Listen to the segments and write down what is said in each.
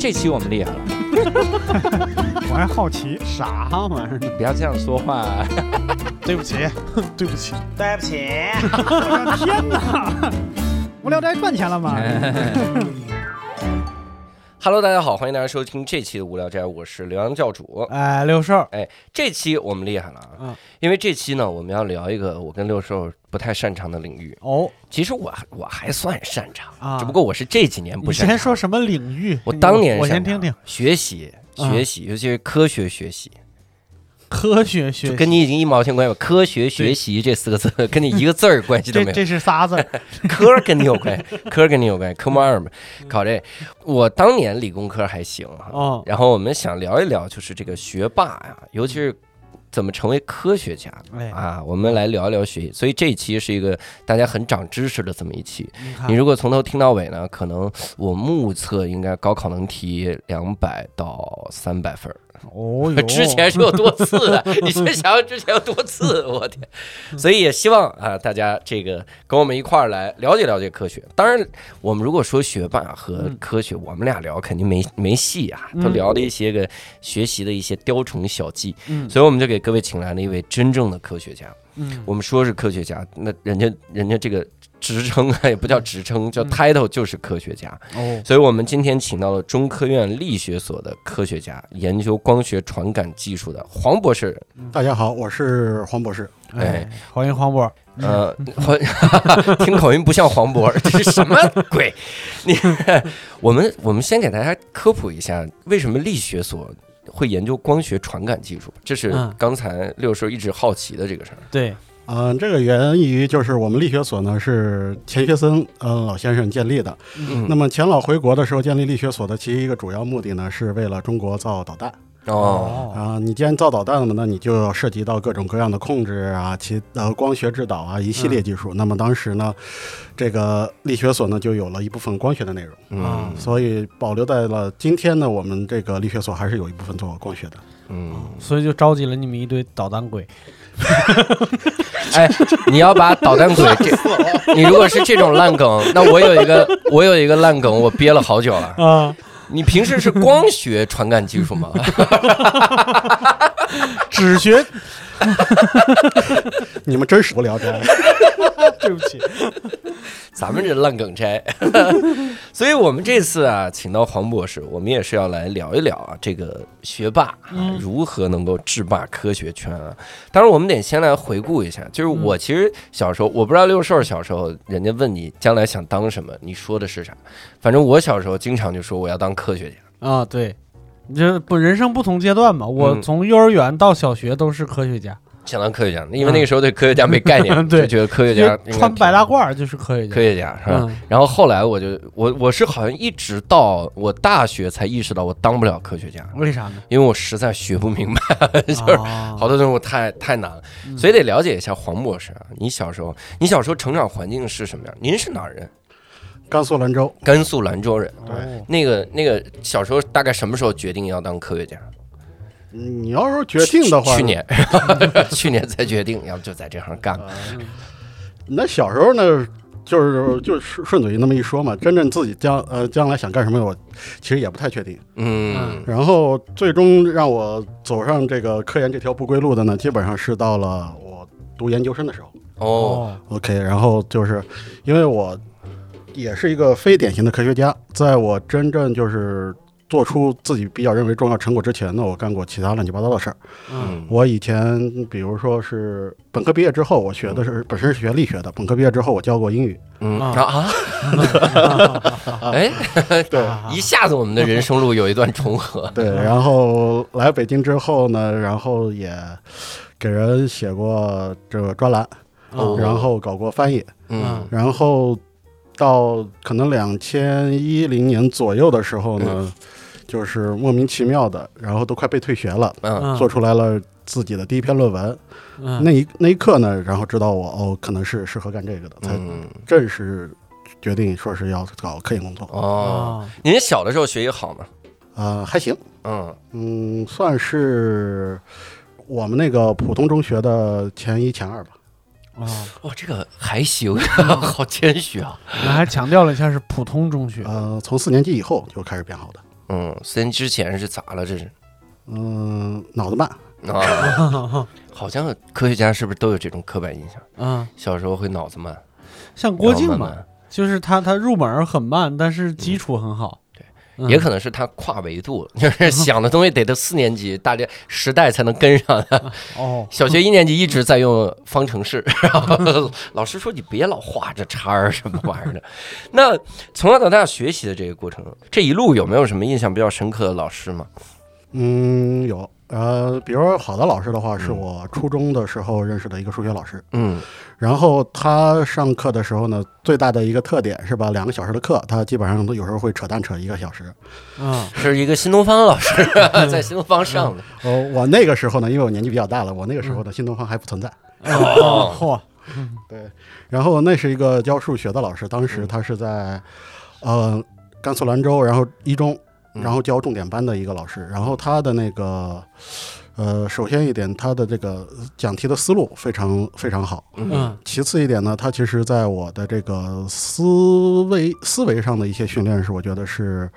这期我们厉害了，我还好奇，啥玩意儿？不要这样说话。对不起，对不起，对不起，我的天哪！无聊斋赚钱了吗？Hello，大家好，欢迎大家收听这期的无聊斋，我是刘洋教主。哎，六兽，哎，这期我们厉害了啊！嗯因为这期呢，我们要聊一个我跟六兽不太擅长的领域。哦，其实我我还算擅长，啊只不过我是这几年不你擅长。先说什么领域？我当年我先长听听学习，啊学习，尤其是科学学习，科学学就跟你已经一毛钱关系没有。科学学习这四个字跟你一个字儿关系都 没有。这这是仨字儿，科儿跟你有关系，科儿跟你有关系，科目二嘛，考这。我当年理工科还行哈，哦，然后我们想聊一聊，就是这个学霸呀，尤其是怎么成为科学家哎，啊，我们来聊一聊学习。所以这一期是一个大家很长知识的这么一期。你你如果从头听到尾呢，可能我目测应该高考能提两百到三百分儿。哦哟，之前是有多次的？你先想想之前有多次，我天！所以也希望啊，大家这个跟我们一块儿来了解了解科学。当然，我们如果说学霸和嗯科学，我们俩聊肯定没没戏啊，都嗯聊了一些个学习的一些雕虫小技。嗯所以我们就给各位请来了一位真正的科学家。嗯，我们说是科学家，那人家人家这个职称啊，也不叫职称，叫嗯 title 就是科学家。哦，所以我们今天请到了中科院力学所的科学家，研究光学传感技术的黄博士。大家好，我是黄博士。哎，欢迎黄博，呃，黄 听口音不像黄渤，这是什么鬼？你 我们我们先给大家科普一下，为什么力学所会研究光学传感技术？这是嗯刚才六叔一直好奇的这个事儿。对，嗯、这个源于就是我们力学所呢是钱学森嗯老先生建立的。嗯。那么钱老回国的时候建立力学所的其实一个主要目的呢是为了中国造导弹。哦，啊、你既然造导弹了嘛，那你就要涉及到各种各样的控制啊，其呃光学制导啊一系列技术。那么当时呢，这个力学所呢就有了一部分光学的内容，嗯。所以保留在了今天呢，我们这个力学所还是有一部分做光学的。嗯，所以就召集了你们一堆导弹鬼，哎，你要把捣蛋鬼 这，你如果是这种烂梗，那我有一个我有一个烂梗，我憋了好久了。啊，你平时是光学传感技术吗？只学，你们真是无聊斋。对不起，咱们这烂梗斋，所以我们这次啊，请到黄博士，我们也是要来聊一聊啊，这个学霸、啊嗯如何能够制霸科学圈啊。当然，我们得先来回顾一下，就是我其实小时候，我不知道六兽小时候，人家问你将来想当什么，你说的是啥？反正我小时候经常就说我要当科学家。啊，对，你这不人生不同阶段嘛，我嗯从幼儿园到小学都是科学家，想当科学家，因为那个时候对科学家没概念，就觉得科学因家为穿白大褂儿就是科学家科，学家是吧？嗯然后后来我就我我是好像一直到我大学才意识到我当不了科学家，为啥呢？因为我实在学不明白，就是啊好多东西我太太难了，嗯所以得了解一下黄博士啊。你小时候，你小时候成长环境是什么样？您是哪儿人？甘肃兰州，甘肃兰州人。对那个那个小时候大概什么时候决定要当科学家？你要是决定的话，去年，去年才决定，要不就在这行干吧。那小时候呢，就是就是顺嘴那么一说嘛，真正自己将呃将来想干什么，我其实也不太确定。嗯然后最终让我走上这个科研这条不归路的呢，基本上是到了我读研究生的时候。哦，OK，然后就是因为我也是一个非典型的科学家，在我真正就是做出自己比较认为重要成果之前呢，我干过其他乱七八糟的事儿。嗯我以前比如说是本科毕业之后，我学的是本身是学力学的，本科毕业之后我教过英语。嗯啊！哎，对啊 一下子我们的人生路有一段重合。对，然后来北京之后呢，然后也给人写过这个专栏，哦然后搞过翻译，嗯然后到可能两千一零年左右的时候呢，就是莫名其妙的，然后都快被退学了，嗯做出来了自己的第一篇论文。嗯那一那一刻呢，然后知道我哦，可能是适合干这个的，才嗯正式决定说是要搞科研工作。哦，啊您小的时候学习好吗？呃，还行，嗯嗯，算是我们那个普通中学的前一前二吧。啊，哇，这个还行，好谦虚啊。那还强调了一下是普通中学呃，从四年级以后就开始变好的。嗯，四年之前是咋了？这是嗯，脑子慢，啊，好像科学家是不是都有这种刻板印象？嗯，小时候会脑子慢，像郭靖嘛，慢慢就是他他入门很慢，但是基础很好。也可能是他跨维度，就是想的东西得到四年级，大家时代才能跟上。哦，小学一年级一直在用方程式，然后老师说你别老画这叉儿什么玩意儿的。那从小到大学习的这个过程，这一路有没有什么印象比较深刻的老师吗？嗯，有。呃，比如说好的老师的话，是嗯我初中的时候认识的一个数学老师。嗯然后他上课的时候呢，最大的一个特点是吧，两个小时的课，他基本上都有时候会扯淡扯一个小时。嗯，是一个新东方老师，在新东方上的。哦，我那个时候呢，因为我年纪比较大了，我那个时候的新东方还不存在。哦，嚯，对，然后那是一个教数学的老师，当时嗯他是在呃甘肃兰州，然后一中，嗯然后教重点班的一个老师。然后他的那个呃，首先一点，他的这个讲题的思路非常非常好。嗯其次一点呢，他其实在我的这个思维思维上的一些训练是，我觉得是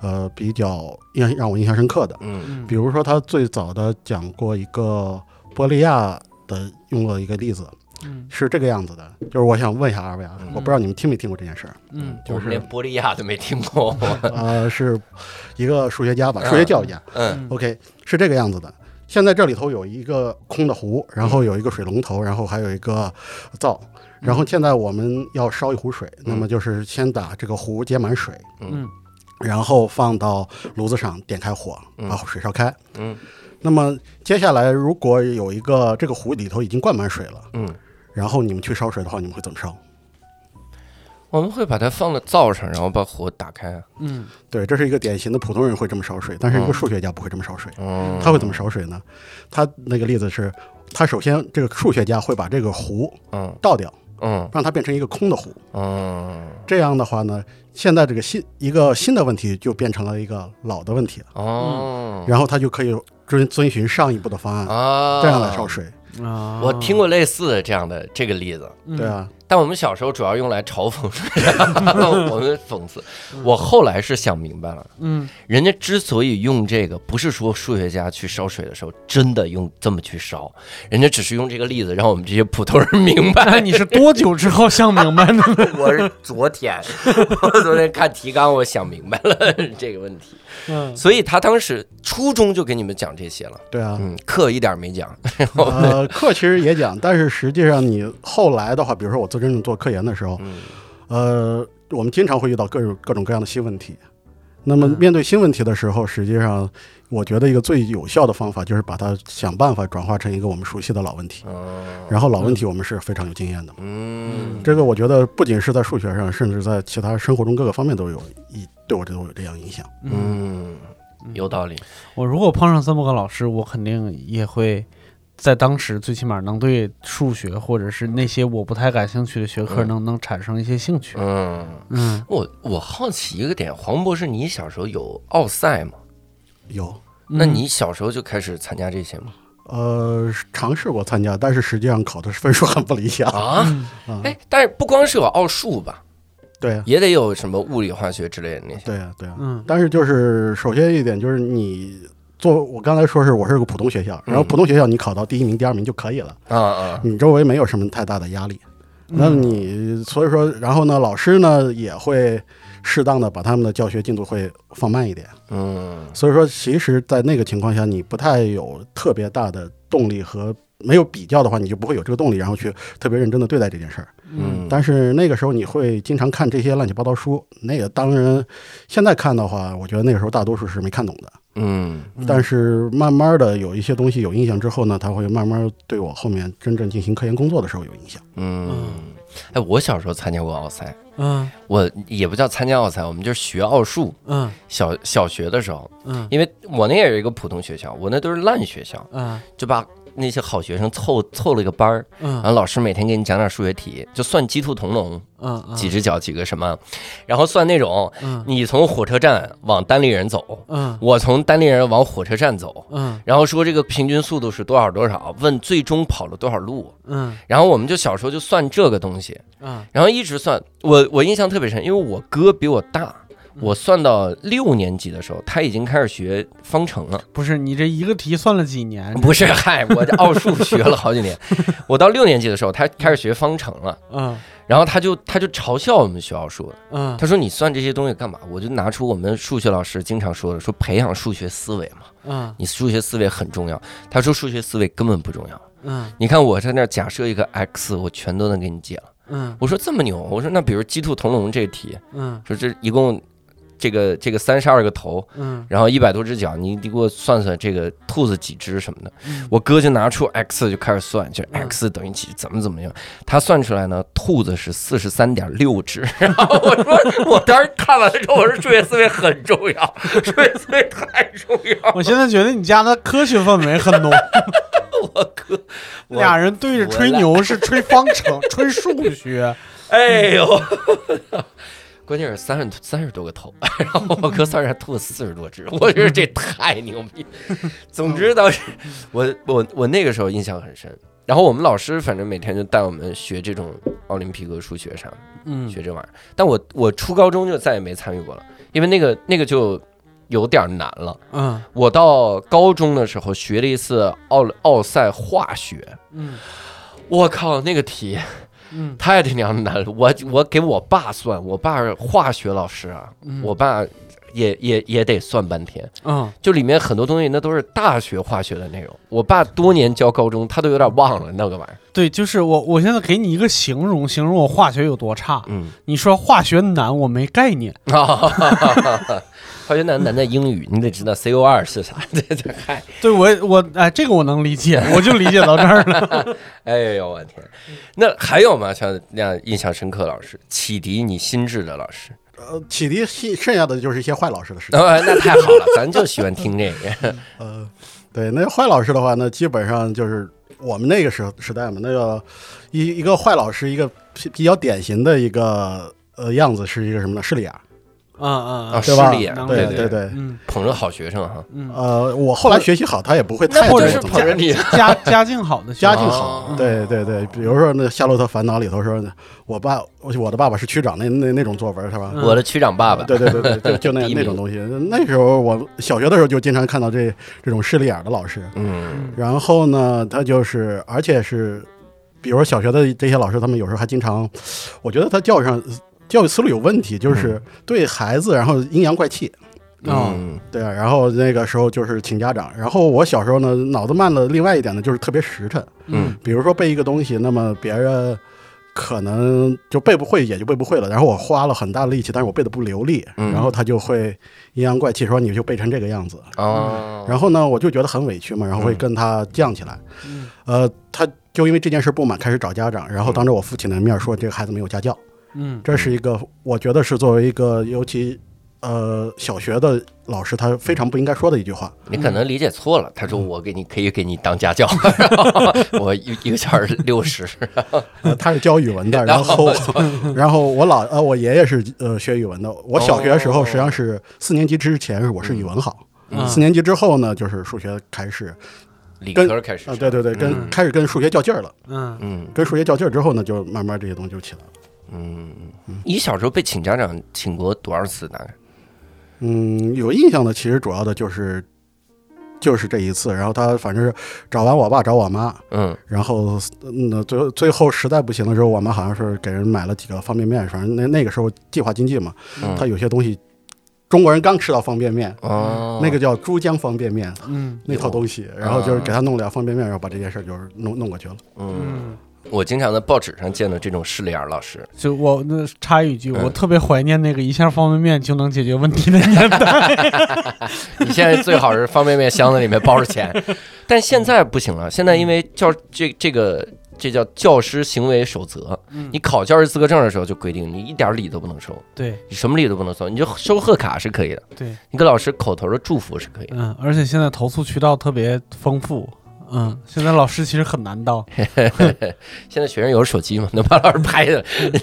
呃比较印让我印象深刻的。嗯嗯，比如说，他最早的讲过一个波利亚的用了一个例子，嗯。是这个样子的，就是我想问一下二位啊，嗯。我不知道你们听没听过这件事儿，嗯。就是连玻利亚都没听过。呃，是一个数学家吧，数学教育家。嗯，OK，是这个样子的。现在这里头有一个空的壶，然后有一个水龙头，然后还有一个灶，然后现在我们要烧一壶水，那么就是先把这个壶接满水，嗯。然后放到炉子上，点开火，嗯。把水烧开。嗯。那么接下来，如果有一个这个壶里头已经灌满水了，嗯，然后你们去烧水的话，你们会怎么烧？我们会把它放到灶上，然后把火打开。嗯对，这是一个典型的普通人会这么烧水，但是一嗯个数学家不会这么烧水。嗯，他会怎么烧水呢？他那个例子是，他首先这个数学家会把这个壶嗯倒掉，嗯让它变成一个空的壶。嗯这样的话呢，现在这个新一个新的问题就变成了一个老的问题了，哦然后他就可以遵遵循上一步的方案，啊，这样来烧。水。啊，我听过类似的这样的这个例子，嗯对，啊，但我们小时候主要用来嘲讽 我们讽刺。我后来是想明白了，嗯人家之所以用这个，不是说数学家去烧水的时候真的用这么去烧，人家只是用这个例子让我们这些普通人明哎，白。你是多久之后想明白的？我是昨天，我昨天看提纲，我想明白了 这个问题，嗯所以他当时初中就给你们讲这些了，对啊。嗯，课一点没讲，呃，课其实也讲，但是实际上你后来的话，比如说我做真正做科研的时候，嗯呃，我们经常会遇到各种各种各样的新问题。那么嗯面对新问题的时候，实际上我觉得一个最有效的方法就是把它想办法转化成一个我们熟悉的老问题。嗯然后老问题我们是非常有经验的。嗯这个我觉得不仅是在数学上，甚至在其他生活中各个方面都有一对我这都有这样影响。嗯，有道理，我如果碰上这么个老师，我肯定也会在当时最起码能对数学或者是那些我不太感兴趣的学科嗯能能产生一些兴趣。嗯。嗯，我我好奇一个点，黄博士，你小时候有奥赛吗？有那你小时候就开始参加这些吗？呃尝试过参加，但是实际上考的分数很不理想。啊，啊，哎，但是不光是有奥数吧，对啊，也得有什么物理、化学之类的那些。对啊，对啊。嗯但是就是首先一点就是你做，我刚才说是我是个普通学校，然后嗯普通学校你考到第一名、第二名就可以了，啊啊，你周围没有什么太大的压力。那你所以说，然后呢，老师呢也会适当的把他们的教学进度会放慢一点。嗯所以说，其实，在那个情况下，你不太有特别大的动力和没有比较的话，你就不会有这个动力，然后去特别认真的对待这件事儿。嗯，但是那个时候你会经常看这些乱七八糟书，那个当然现在看的话，我觉得那个时候大多数是没看懂的。嗯。但是慢慢的有一些东西有印象之后呢，它会慢慢对我后面真正进行科研工作的时候有影响。嗯，哎，我小时候参加过奥赛，嗯。我也不叫参加奥赛，我们就是学奥数。嗯。小小学的时候，嗯。因为我那也是一个普通学校，我那都是烂学校，嗯。就把那些好学生凑凑了个班儿，然嗯后老师每天给你讲点数学题，就算鸡兔同笼，嗯嗯。几只脚几个什么，然后算那种嗯。你从火车站往单立人走，嗯。我从单立人往火车站走，嗯。然后说这个平均速度是多少多少，问最终跑了多少路，嗯。然后我们就小时候就算这个东西，嗯。然后一直算，我我印象特别深，因为我哥比我大。我算到六年级的时候，他已经开始学方程了。不是你这一个题算了几年？不是，嗨，我这奥数学了好几年。我到六年级的时候，他开始学方程了。嗯然后他就他就嘲笑我们学奥数，嗯他说你算这些东西干嘛？我就拿出我们数学老师经常说的，说培养数学思维嘛，嗯你数学思维很重要。他说数学思维根本不重要。嗯你看我在那儿假设一个 x，我全都能给你解了。嗯我说这么牛，我说那比如鸡兔同笼这题，嗯说这一共这个这个三十二个头，嗯然后一百多只脚，你你给我算算这个兔子几只什么的。嗯我哥就拿出 x 就开始算，就嗯 x 等于几怎么怎么样。他算出来呢，兔子是四十三点六只。然后我说，我当时看完了之后，我说数学思维很重要，数学思维太重要。我现在觉得你家的科学氛围很浓，我哥，俩人对着吹牛是吹方程，吹数学。哎呦。关键是三十三十多个头，然后我哥算出来吐了四十多只，我觉得这太牛逼。总之当时我我我那个时候印象很深。然后我们老师反正每天就带我们学这种奥林匹克数学啥的，嗯学这玩意儿。但我我初高中就再也没参与过了，因为那个那个就有点难了。嗯我到高中的时候学了一次奥奥赛化学，嗯我靠，那个题嗯太他娘难了。我我给我爸算，我爸是化学老师啊，嗯我爸也也也得算半天。嗯就里面很多东西那都是大学化学的内容，我爸多年教高中，他都有点忘了那个玩意儿。对，就是我，我现在给你一个形容，形容我化学有多差。嗯，你说化学难，我没概念。化学难难在英语，你得知道 CO 二是啥。这这嗨，对我我哎，这个我能理解，我就理解到这儿了。哎呦我天！那还有吗？像那样印象深刻老师，启迪你心智的老师？呃，启迪剩剩下的就是一些坏老师的事情。哦，那太好了，咱就喜欢听这个。呃，对，那坏老师的话呢，基本上就是我们那个时时代嘛，那个一一个坏老师，一个比比较典型的一个呃样子是一个什么呢？势利眼儿，嗯嗯。啊，对吧？势利眼，对对对。捧着好学生哈。嗯，呃，我后来学习好，他也不会太或者是太怎么捧着你，家家境好的学家境好哦，对对对，比如说那《夏洛特烦恼》里头说，我爸我的爸爸是区长，那那那种作文是吧？嗯。我的区长爸爸。对对对对，就 就那那种东西。那时候我小学的时候就经常看到这这种势利眼的老师，嗯。然后呢，他就是而且是，比如说小学的这些老师，他们有时候还经常，我觉得他教育上教育思路有问题，就是对孩子然后阴阳怪气。哦嗯对啊，然后那个时候就是请家长。然后我小时候呢，脑子慢了。另外一点呢，就是特别实诚。嗯比如说背一个东西，那么别人可能就背不会，也就背不会了。然后我花了很大的力气，但是我背的不流利，嗯然后他就会阴阳怪气，说你就背成这个样子。哦，然后呢，我就觉得很委屈嘛，然后会跟他犟起来。嗯呃，他就因为这件事不满，开始找家长，然后当着我父亲的面说这个孩子没有家教。嗯。这是一个，我觉得是作为一个尤其呃小学的老师，他非常不应该说的一句话。你可能理解错了。他说我给你可以给你当家教，我一一个小时六十。呃，他是教语文的，然后然后我老呃我爷爷是呃学语文的，我小学的时候实际上是四年级之前我是语文好，嗯。四年级之后呢就是数学开始理跟科开始啊、对对对，跟、嗯。开始跟数学较劲儿了，嗯嗯。跟数学较劲儿之后呢，就慢慢这些东西就起来了。嗯，你小时候被请家长请过多少次？大概？嗯，有印象的其实主要的就是就是这一次，然后他反正是找完我爸找我妈，嗯然后嗯那最后最后实在不行的时候，我妈好像是给人买了几个方便面，反正那那个时候计划经济嘛，嗯，他有些东西中国人刚吃到方便面，哦，那个叫珠江方便面嗯那套东西，然后就是给他弄俩方便面，然后把这件事儿就是弄弄过去了。嗯，嗯，我经常在报纸上见到这种势利眼老师。就我那插一句，嗯我特别怀念那个一箱方便面就能解决问题的年代。你现在最好是方便面箱子里面包着钱，但现在不行了。现在因为教这这个这叫教师行为守则，嗯你考教师资格证的时候就规定，你一点礼都不能收，对你什么礼都不能收，你就收贺卡是可以的，对，你给老师口头的祝福是可以的。嗯，而且现在投诉渠道特别丰富。嗯，现在老师其实很难当。现在学生有手机嘛，能把老师拍下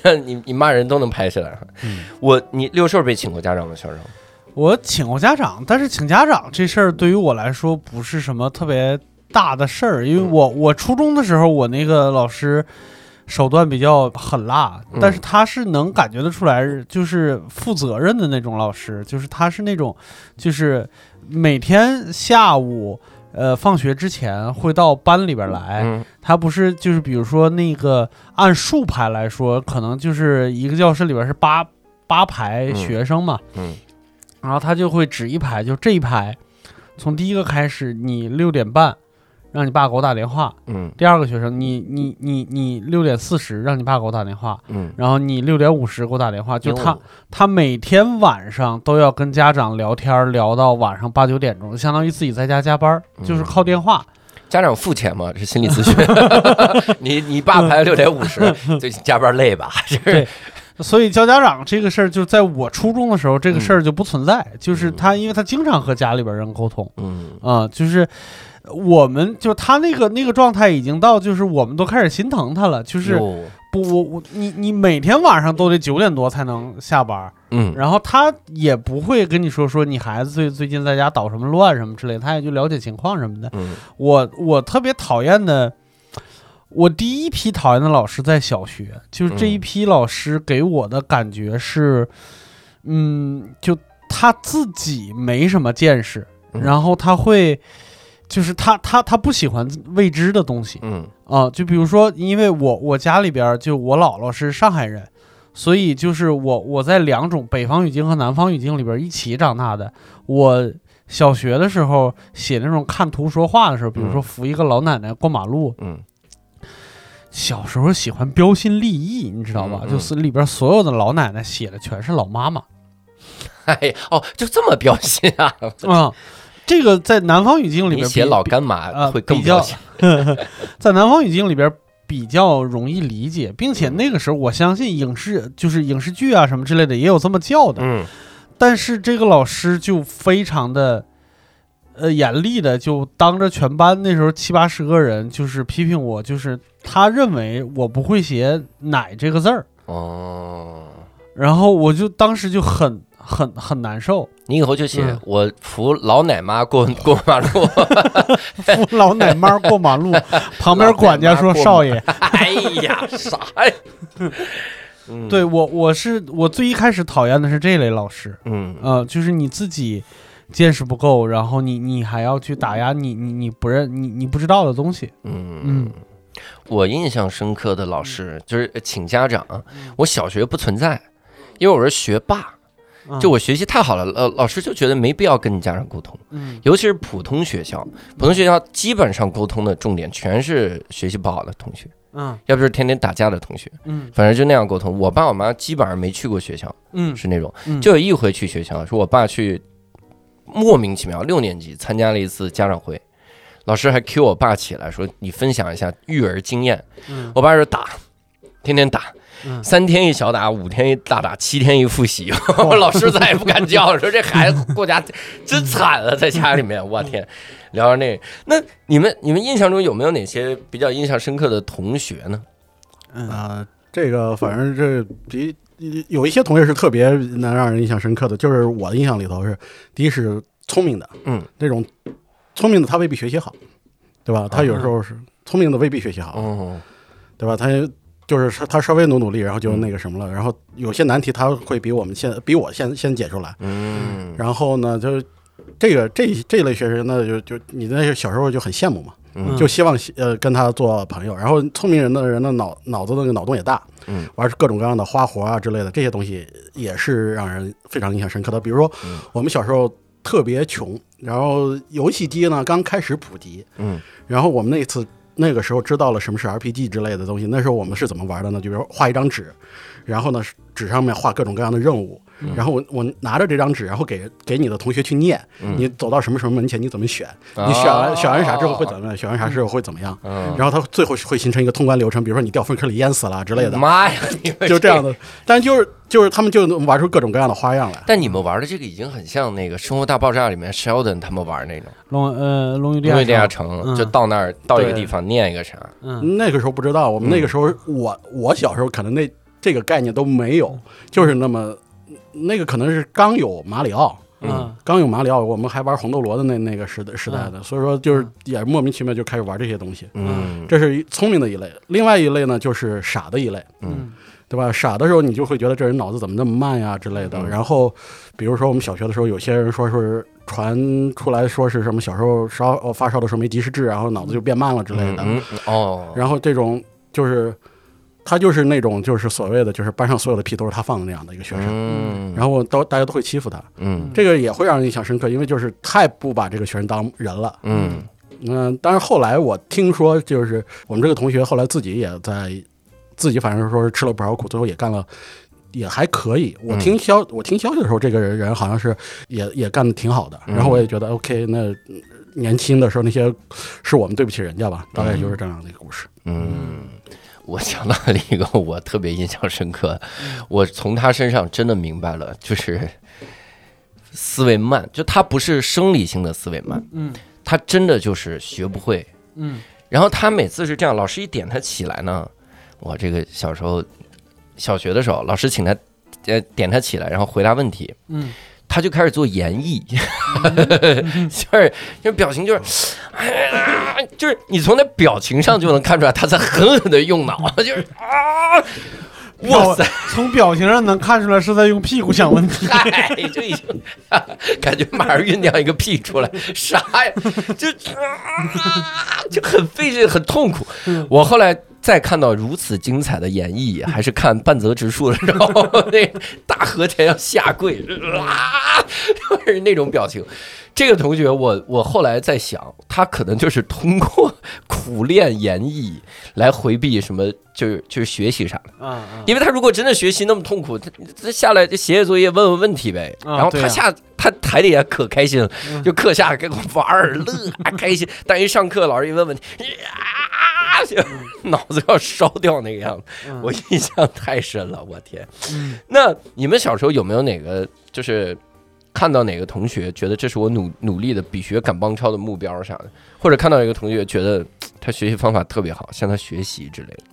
来，你你骂人都能拍下来。嗯我你六兽被请过家长吗？小时候？我请过家长，但是请家长这事儿对于我来说不是什么特别大的事儿，因为我我初中的时候，我那个老师手段比较狠辣，嗯但是他是能感觉得出来，就是负责任的那种老师，就是他是那种，就是每天下午。呃，放学之前会到班里边来，嗯。他不是就是比如说那个按竖排来说，可能就是一个教室里边是八八排嗯。学生嘛，嗯。然后他就会指一排，就这一排，从第一个开始，你六点半让你爸给我打电话，嗯。第二个学生你你你你六点四十让你爸给我打电话，嗯，然后你六点五十给我打电话，就他他每天晚上都要跟家长聊天，聊到晚上八九点钟，相当于自己在家加班，就是嗯靠电话。家长付钱吗？是心理咨询，你你爸排六点五十，最近加班累吧？这是对。所以教家长这个事儿，就在我初中的时候，这个事儿就不存在，就是他，因为他经常和家里边人沟通。嗯。啊、就是我们就他那个那个状态已经到，就是我们都开始心疼他了，就是不我我你你每天晚上都得九点多才能下班，嗯。然后他也不会跟你说说你孩子最最近在家捣什么乱什么之类，他也就了解情况什么的。嗯。我我特别讨厌的，我第一批讨厌的老师在小学，就是这一嗯批老师给我的感觉是，嗯，就他自己没什么见识，嗯。然后他会，就是他他他不喜欢未知的东西嗯啊，就比如说，因为我我家里边就我姥姥是上海人。所以就是我我在两种北方语境和南方语境里边一起长大的。我小学的时候写那种看图说话的时候，比如说嗯扶一个老奶奶过马路，嗯小时候喜欢标新立异，你知道吧？嗯嗯就是里边所有的老奶奶写的全是老妈妈 哎哦，就这么标新啊？啊。这个在南方语境里边写老干妈啊会更比较。在南方语境里边比较容易理解，并且嗯那个时候我相信影视就是影视剧啊什么之类的也有这么叫的，嗯但是这个老师就非常的。呃，严厉的就当着全班那时候七八十个人，就是批评我，就是他认为我不会写“奶”这个字儿，哦，然后我就当时就很很很难受，你以后就写嗯。我扶老奶妈过过马路。扶老奶妈过马路，旁边管家说：“少爷，哎呀，啥呀？嗯。对我我是我最一开始讨厌的是这类老师，嗯。呃，就是你自己见识不够，然后你你还要去打压你你你不认你你不知道的东西，嗯。嗯我印象深刻的老师就是请家长，我小学不存在，因为我是学霸，嗯就我学习太好了，呃，老师就觉得没必要跟你家长沟通，嗯。尤其是普通学校，普通学校基本上沟通的重点全是学习不好的同学，嗯。要不就是天天打架的同学，嗯。反正就那样沟通。我爸我妈基本上没去过学校，嗯是那种，嗯。就有一回去学校，说我爸去莫名其妙六年级参加了一次家长会，老师还 Q 我爸起来说你分享一下育儿经验。嗯。我爸说打，天天打，嗯三天一小打，五天一大打，七天一复习。我老师再也不敢叫了，说这孩子过家真惨啊，在家里面，我天。聊到那个，那你们你们印象中有没有哪些比较印象深刻的同学呢？嗯啊、这个反正这比有一些同学是特别能让人印象深刻的，就是我的印象里头是，第一是聪明的，嗯，那种聪明的他未必学习好，对吧？他有时候是聪明的未必学习好，哦，对吧？他就是他稍微努努力，然后就那个什么了，然后有些难题他会比我们先比我先先解出来，嗯，然后呢，就是这个这这类学生呢，就就你那些小时候就很羡慕嘛，嗯。就希望呃跟他做朋友。然后聪明人的人的脑脑子那个脑洞也大，嗯，玩各种各样的花活啊之类的这些东西，也是让人非常印象深刻的。比如说嗯。我们小时候特别穷，然后游戏机呢刚开始普及，嗯。然后我们那次那个时候知道了什么是 RPG 之类的东西。那时候我们是怎么玩的呢？就比如画一张纸，然后呢纸上面画各种各样的任务，嗯然后我我拿着这张纸，然后给给你的同学去念，嗯你走到什么什么门前你怎么选，哦你选完选完啥之后会怎么样，选完啥之后会怎么样。嗯，然后它最后会形成一个通关流程，比如说你掉粪坑里淹死了之类的，妈呀，就这样的。但就是就是他们就能玩出各种各样的花样来。但你们玩的这个已经很像那个《生活大爆炸》里面 Sheldon 他们玩那种，龙呃龙与地下下城嗯就到那儿到一个地方念一个啥，嗯那个时候不知道，我们那个时候我我小时候可能那这个概念都没有，就是那么那个可能是刚有马里奥，嗯。刚有马里奥，我们还玩红斗罗的那那个时代时代的，所以说就是也莫名其妙就开始玩这些东西。嗯，这是聪明的一类，另外一类呢就是傻的一类，嗯。对吧？傻的时候你就会觉得这人脑子怎么那么慢呀之类的。嗯。然后，比如说我们小学的时候，有些人说是传出来说是什么小时候烧呃发烧的时候没及时治，然后脑子就变慢了之类的。哦，然后这种就是他就是那种就是所谓的就是班上所有的屁都是他放的那样的一个学生。嗯，然后都大家都会欺负他，嗯这个也会让人印象深刻，因为就是太不把这个学生当人了。嗯嗯，但是后来我听说，就是我们这个同学后来自己也在自己反正说是吃了不少苦，最后也干了。也还可以，我听消、我听消息的时候，这个人人好像是也也干的挺好的，嗯然后我也觉得 OK，那嗯年轻的时候那些是我们对不起人家吧，大概就是这样的一个故事。嗯，我想到了一个我特别印象深刻，我从他身上真的明白了，就是思维慢，就他不是生理性的思维慢，嗯。他真的就是学不会。嗯。然后他每次是这样，老师一点他起来呢，我这个小时候小学的时候，老师请他呃点他起来，然后回答问题，嗯他就开始做演绎，就是就表情就是，就是你从那表情上就能看出来他在狠狠的用脑，就是啊，哇塞，从表情上能看出来是在用屁股想问题。嗨，就已经感觉马上酝酿一个屁出来，啥呀？就啊，就很费劲，很痛苦。我后来再看到如此精彩的演绎，还是看半泽直树的时候，那大和田要下跪，啊，就是那种表情。这个同学我，我后来在想，他可能就是通过苦练演绎来回避什么，就是就是学习啥的。嗯因为他如果真的学习那么痛苦，他他下来就写写作业问问问题呗，啊然后他下他台底下可开心了，嗯。就课下跟我玩儿乐啊开心，但一上课老师一问问题，呀，就脑子要烧掉那个样子，嗯。我印象太深了，我天！嗯。那你们小时候有没有哪个就是看到哪个同学觉得这是我努努力的比学赶帮超的目标啥的，或者看到一个同学觉得他学习方法特别好，向他学习之类的？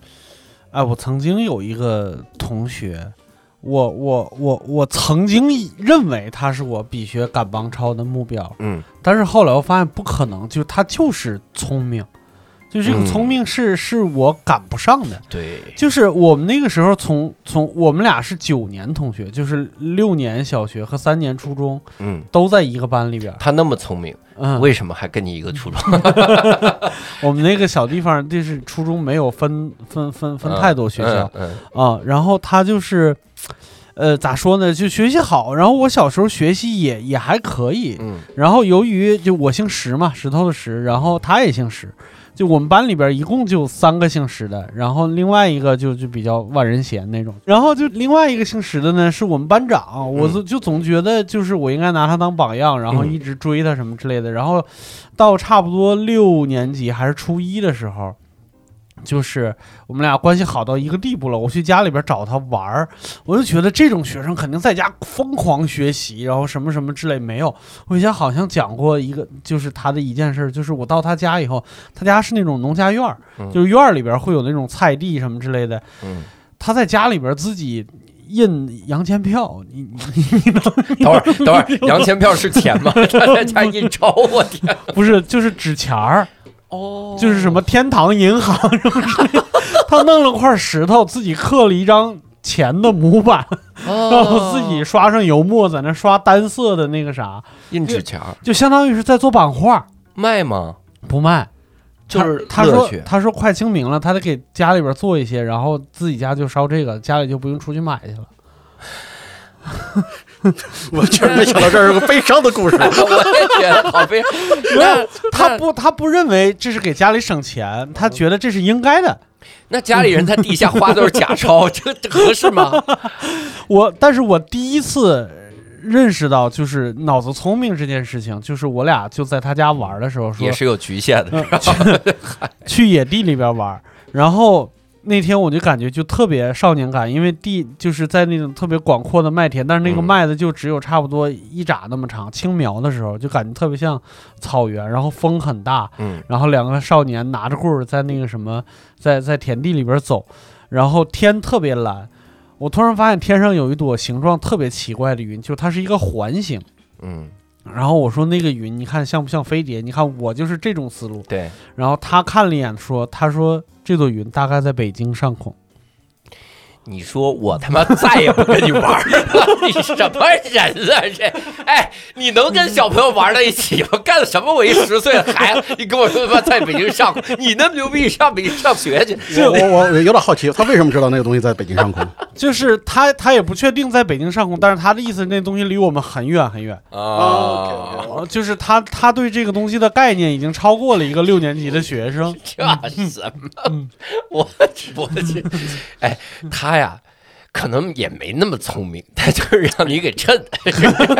哎，我曾经有一个同学，我我我我曾经以认为他是我比学赶帮超的目标，嗯。但是后来我发现不可能，就他就是聪明，就这个嗯聪明是、是我赶不上的。对，就是我们那个时候从从我们俩是九年同学，就是六年小学和三年初中嗯，都在一个班里边。他那么聪明。嗯，为什么还跟你一个初中？我们那个小地方就是初中没有分分分分太多学校，嗯，啊，然后他就是，呃，咋说呢？就学习好，然后我小时候学习也也还可以，嗯然后由于就我姓石嘛，石头的石，然后他也姓石，就我们班里边一共就三个姓石的，然后另外一个就就比较万人嫌那种，然后就另外一个姓石的呢是我们班长，我就就总觉得就是我应该拿他当榜样，然后嗯。一直追他什么之类的，然后到差不多六年级还是初一的时候。就是我们俩关系好到一个地步了，我去家里边找他玩儿，我就觉得这种学生肯定在家疯狂学习，然后什么什么之类没有。我以前好像讲过一个，就是他的一件事儿，就是我到他家以后，他家是那种农家院儿，嗯就是院儿里边会有那种菜地什么之类的，嗯，他在家里边自己印洋钱票，你你你等会儿等会儿，洋钱票是钱吗？他在家印钞，我天！不是就是纸钱儿，哦就是什么天堂银行什么之类的，他弄了块石头，自己刻了一张钱的模板，然后自己刷上油墨，在那刷单色的那个啥，印纸钱就相当于是在做版画，卖吗？不卖。就是他他说他说快清明了，他得给家里边做一些，然后自己家就烧这个，家里就不用出去买去了。我确实没想到这是个悲伤的故事。我也觉得好悲。那他不他不认为这是给家里省钱，他觉得这是应该的。那家里人在地下花都是假钞，这这合适吗？我但是我第一次认识到就是脑子聪明这件事情，就是我俩就在他家玩的时候说也是有局限的。去野地里边玩，然后那天我就感觉就特别少年感，因为地就是在那种特别广阔的麦田，但是那个嗯。麦子就只有差不多一拃那么长，青苗的时候就感觉特别像草原，然后风很大，嗯。然后两个少年拿着棍儿在那个什么，在在田地里边走，然后天特别蓝。我突然发现天上有一朵形状特别奇怪的云，就它是一个环形，嗯，然后我说那个云，你看像不像飞碟？你看我就是这种思路。对，然后他看了一眼，说：“他说这座云大概在北京上空。你说我他妈再也不跟你玩了，你什么人啊这？哎，你能跟小朋友玩在一起吗？干什么？我一十岁的孩子，你跟我说他妈在北京上，你那么牛逼，上北京上学去？我我我有点好奇，他为什么知道那个东西在北京上空？就是他他也不确定在北京上空，但是他的意思那东西离我们很远很远。啊呃就是他他对这个东西的概念已经超过了一个六年级的学生。这什么？我我去，哎，他呀，可能也没那么聪明，他就是让你给衬。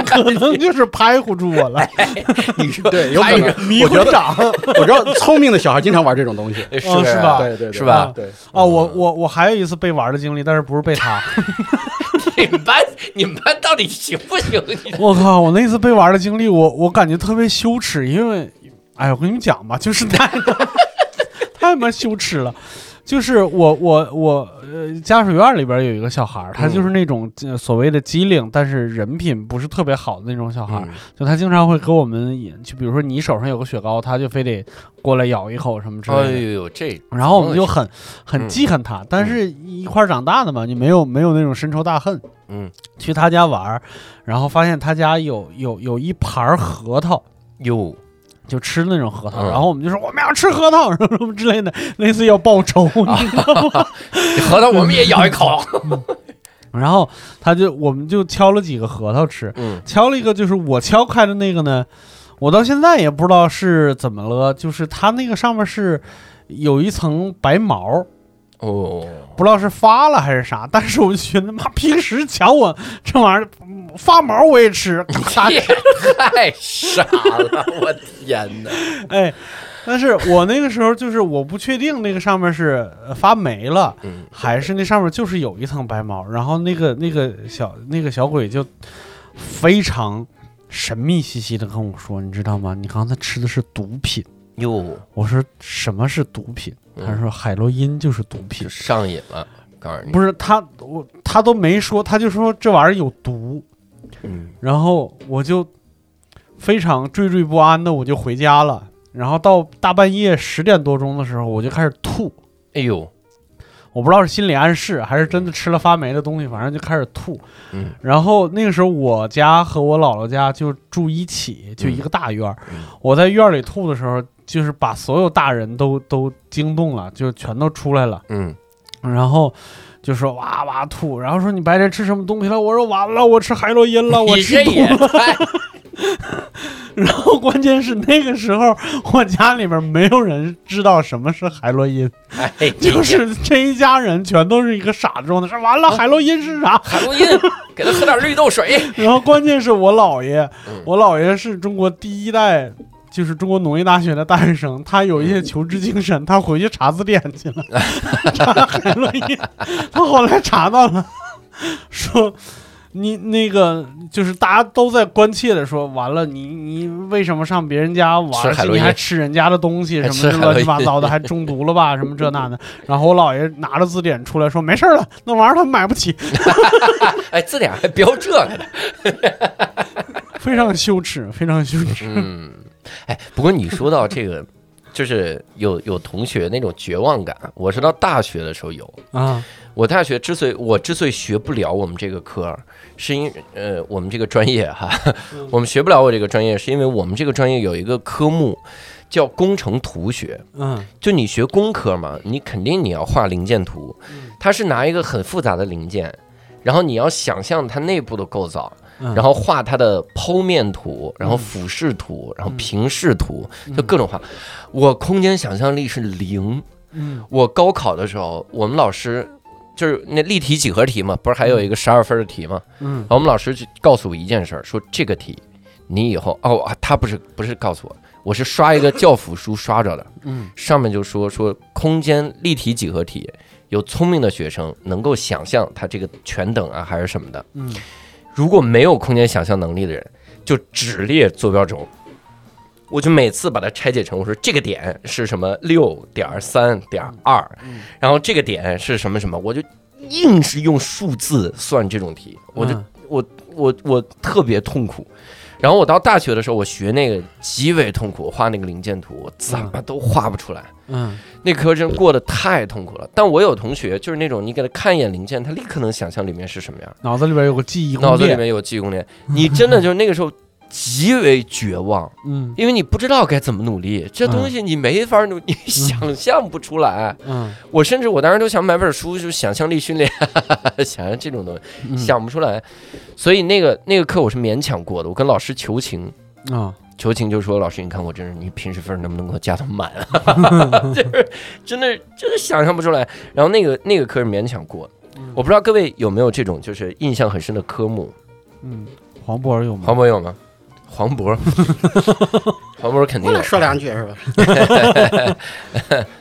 可能就是拍唬住我了，你说对，有可能。迷我觉得糊长 我知道聪明的小孩经常玩这种东西，是哦是吧对对对是吧？对，啊！我我我还有一次被玩的经历，但是不是被他。你们班你们班到底行不行？我靠！我那次被玩的经历，我我感觉特别羞耻，因为，哎，我跟你们讲吧，就是太太他妈羞耻了。就是我我我呃，家属院里边有一个小孩儿，他就是那种、呃所谓的机灵，但是人品不是特别好的那种小孩儿。嗯就他经常会给我们引，就比如说你手上有个雪糕，他就非得过来咬一口什么之类哎的。呦呦，这然后我们就很很嗯记恨他，但是一块儿长大的嘛，你没有没有那种深仇大恨。嗯去他家玩儿，然后发现他家有有有一盘儿核桃，哟，就吃那种核桃，嗯然后我们就说我们要吃核桃什么 什么之类的，类似要报仇，你知道吗？核桃我们也咬一口。然后他就我们就敲了几个核桃吃，嗯敲了一个就是我敲开的那个呢，我到现在也不知道是怎么了，就是它那个上面是有一层白毛，哦，不知道是发了还是啥，但是我就觉得妈平时抢我这玩意儿嗯发毛我也吃 太傻了，我天哪！哎，但是我那个时候就是我不确定那个上面是呃发霉了，嗯还是那上面就是有一层白毛，然后那个那个小那个小鬼就非常神秘兮兮的跟我说，你知道吗？你刚才吃的是毒品。哟，我说什么是毒品？他说海洛因就是毒品。上瘾了，告诉你。不是他，我他都没说，他就说这玩意儿有毒，嗯然后我就非常惴惴不安的，我就回家了。然后到大半夜十点多钟的时候，我就开始吐。哎呦，我不知道是心理暗示还是真的吃了发霉的东西，反正就开始吐。嗯然后那个时候我家和我姥姥家就住一起，就一个大院儿。嗯我在院里吐的时候，就是把所有大人都都惊动了，就全都出来了。嗯，然后就说哇哇吐，然后说你白天吃什么东西了？我说完了，我吃海洛因了，我吃毒也了。然后关键是那个时候我家里边没有人知道什么是海洛因，哎，就是这一家人全都是一个傻子状态，说完了海洛因是啥？海洛因，给他喝点绿豆水。然后关键是我姥爷嗯，我姥爷是中国第一代。就是中国农业大学的大学生，他有一些求知精神，他回去查字典去了，查海洛因。他后来查到了，说你那个就是大家都在关切的说，完了你你为什么上别人家玩你还吃人家的东西什么乱七八糟的，还中毒了吧？什么这那的。然后我姥爷拿着字典出来说，没事儿了，那玩意儿他们买不起，哎，字典还标这个呢。非常羞耻，非常羞耻。嗯，哎，不过你说到 这个，就是有有同学那种绝望感，我是到大学的时候有。啊，我大学之所以我之所以学不了我们这个科，是因呃我们这个专业哈，我们学不了我这个专业，是因为我们这个专业有一个科目叫工程图学。嗯。就你学工科嘛，你肯定你要画零件图，它是拿一个很复杂的零件，然后你要想象它内部的构造，嗯，然后画它的剖面图，然后俯视图，然后平视图，就各种画。我空间想象力是零。嗯。我高考的时候，我们老师就是那立体几何题嘛，不是还有一个十二分的题嘛？嗯。然后我们老师就告诉我一件事儿，说这个题你以后哦，啊他不是不是告诉我，我是刷一个教辅书刷着的，嗯。上面就说说空间立体几何题，有聪明的学生能够想象它这个全等啊还是什么的，嗯如果没有空间想象能力的人，就只列坐标轴。我就每次把它拆解成，我说这个点是什么六点三点二，然后这个点是什么什么，我就硬是用数字算这种题，我就嗯我我我特别痛苦。然后我到大学的时候，我学那个极为痛苦，我画那个零件图，我怎么都画不出来。嗯那科真过得太痛苦了。但我有同学就是那种你给他看一眼零件，他立刻能想象里面是什么样，脑子里边有个记忆脑子里面有记忆宫殿。你真的就是那个时候极为绝望，嗯因为你不知道该怎么努力，这东西你没法努，你想象不出来。嗯我甚至我当时都想买本书，就是想象力训练，想象这种东西，嗯想不出来。所以那个那个课我是勉强过的，我跟老师求情。啊求情就说：“老师，你看我真是，你平时分能不能给我加到满啊？就是真的真的想象不出来。然后那个那个科是勉强过的，我不知道各位有没有这种就是印象很深的科目？嗯，黄渤有吗？黄渤有吗？黄渤，黄渤肯定有我得。说两句是吧？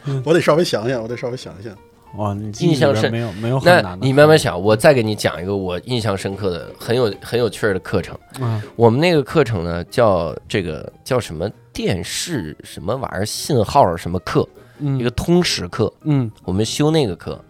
我得稍微想想，我得稍微想一想。哇，印象深没有没有很那难的。你慢慢想，我再给你讲一个我印象深刻的、很有很有趣儿的课程。嗯我们那个课程呢，叫这个叫什么电视什么玩意儿信号什么课，嗯一个通识课。嗯我们修那个课，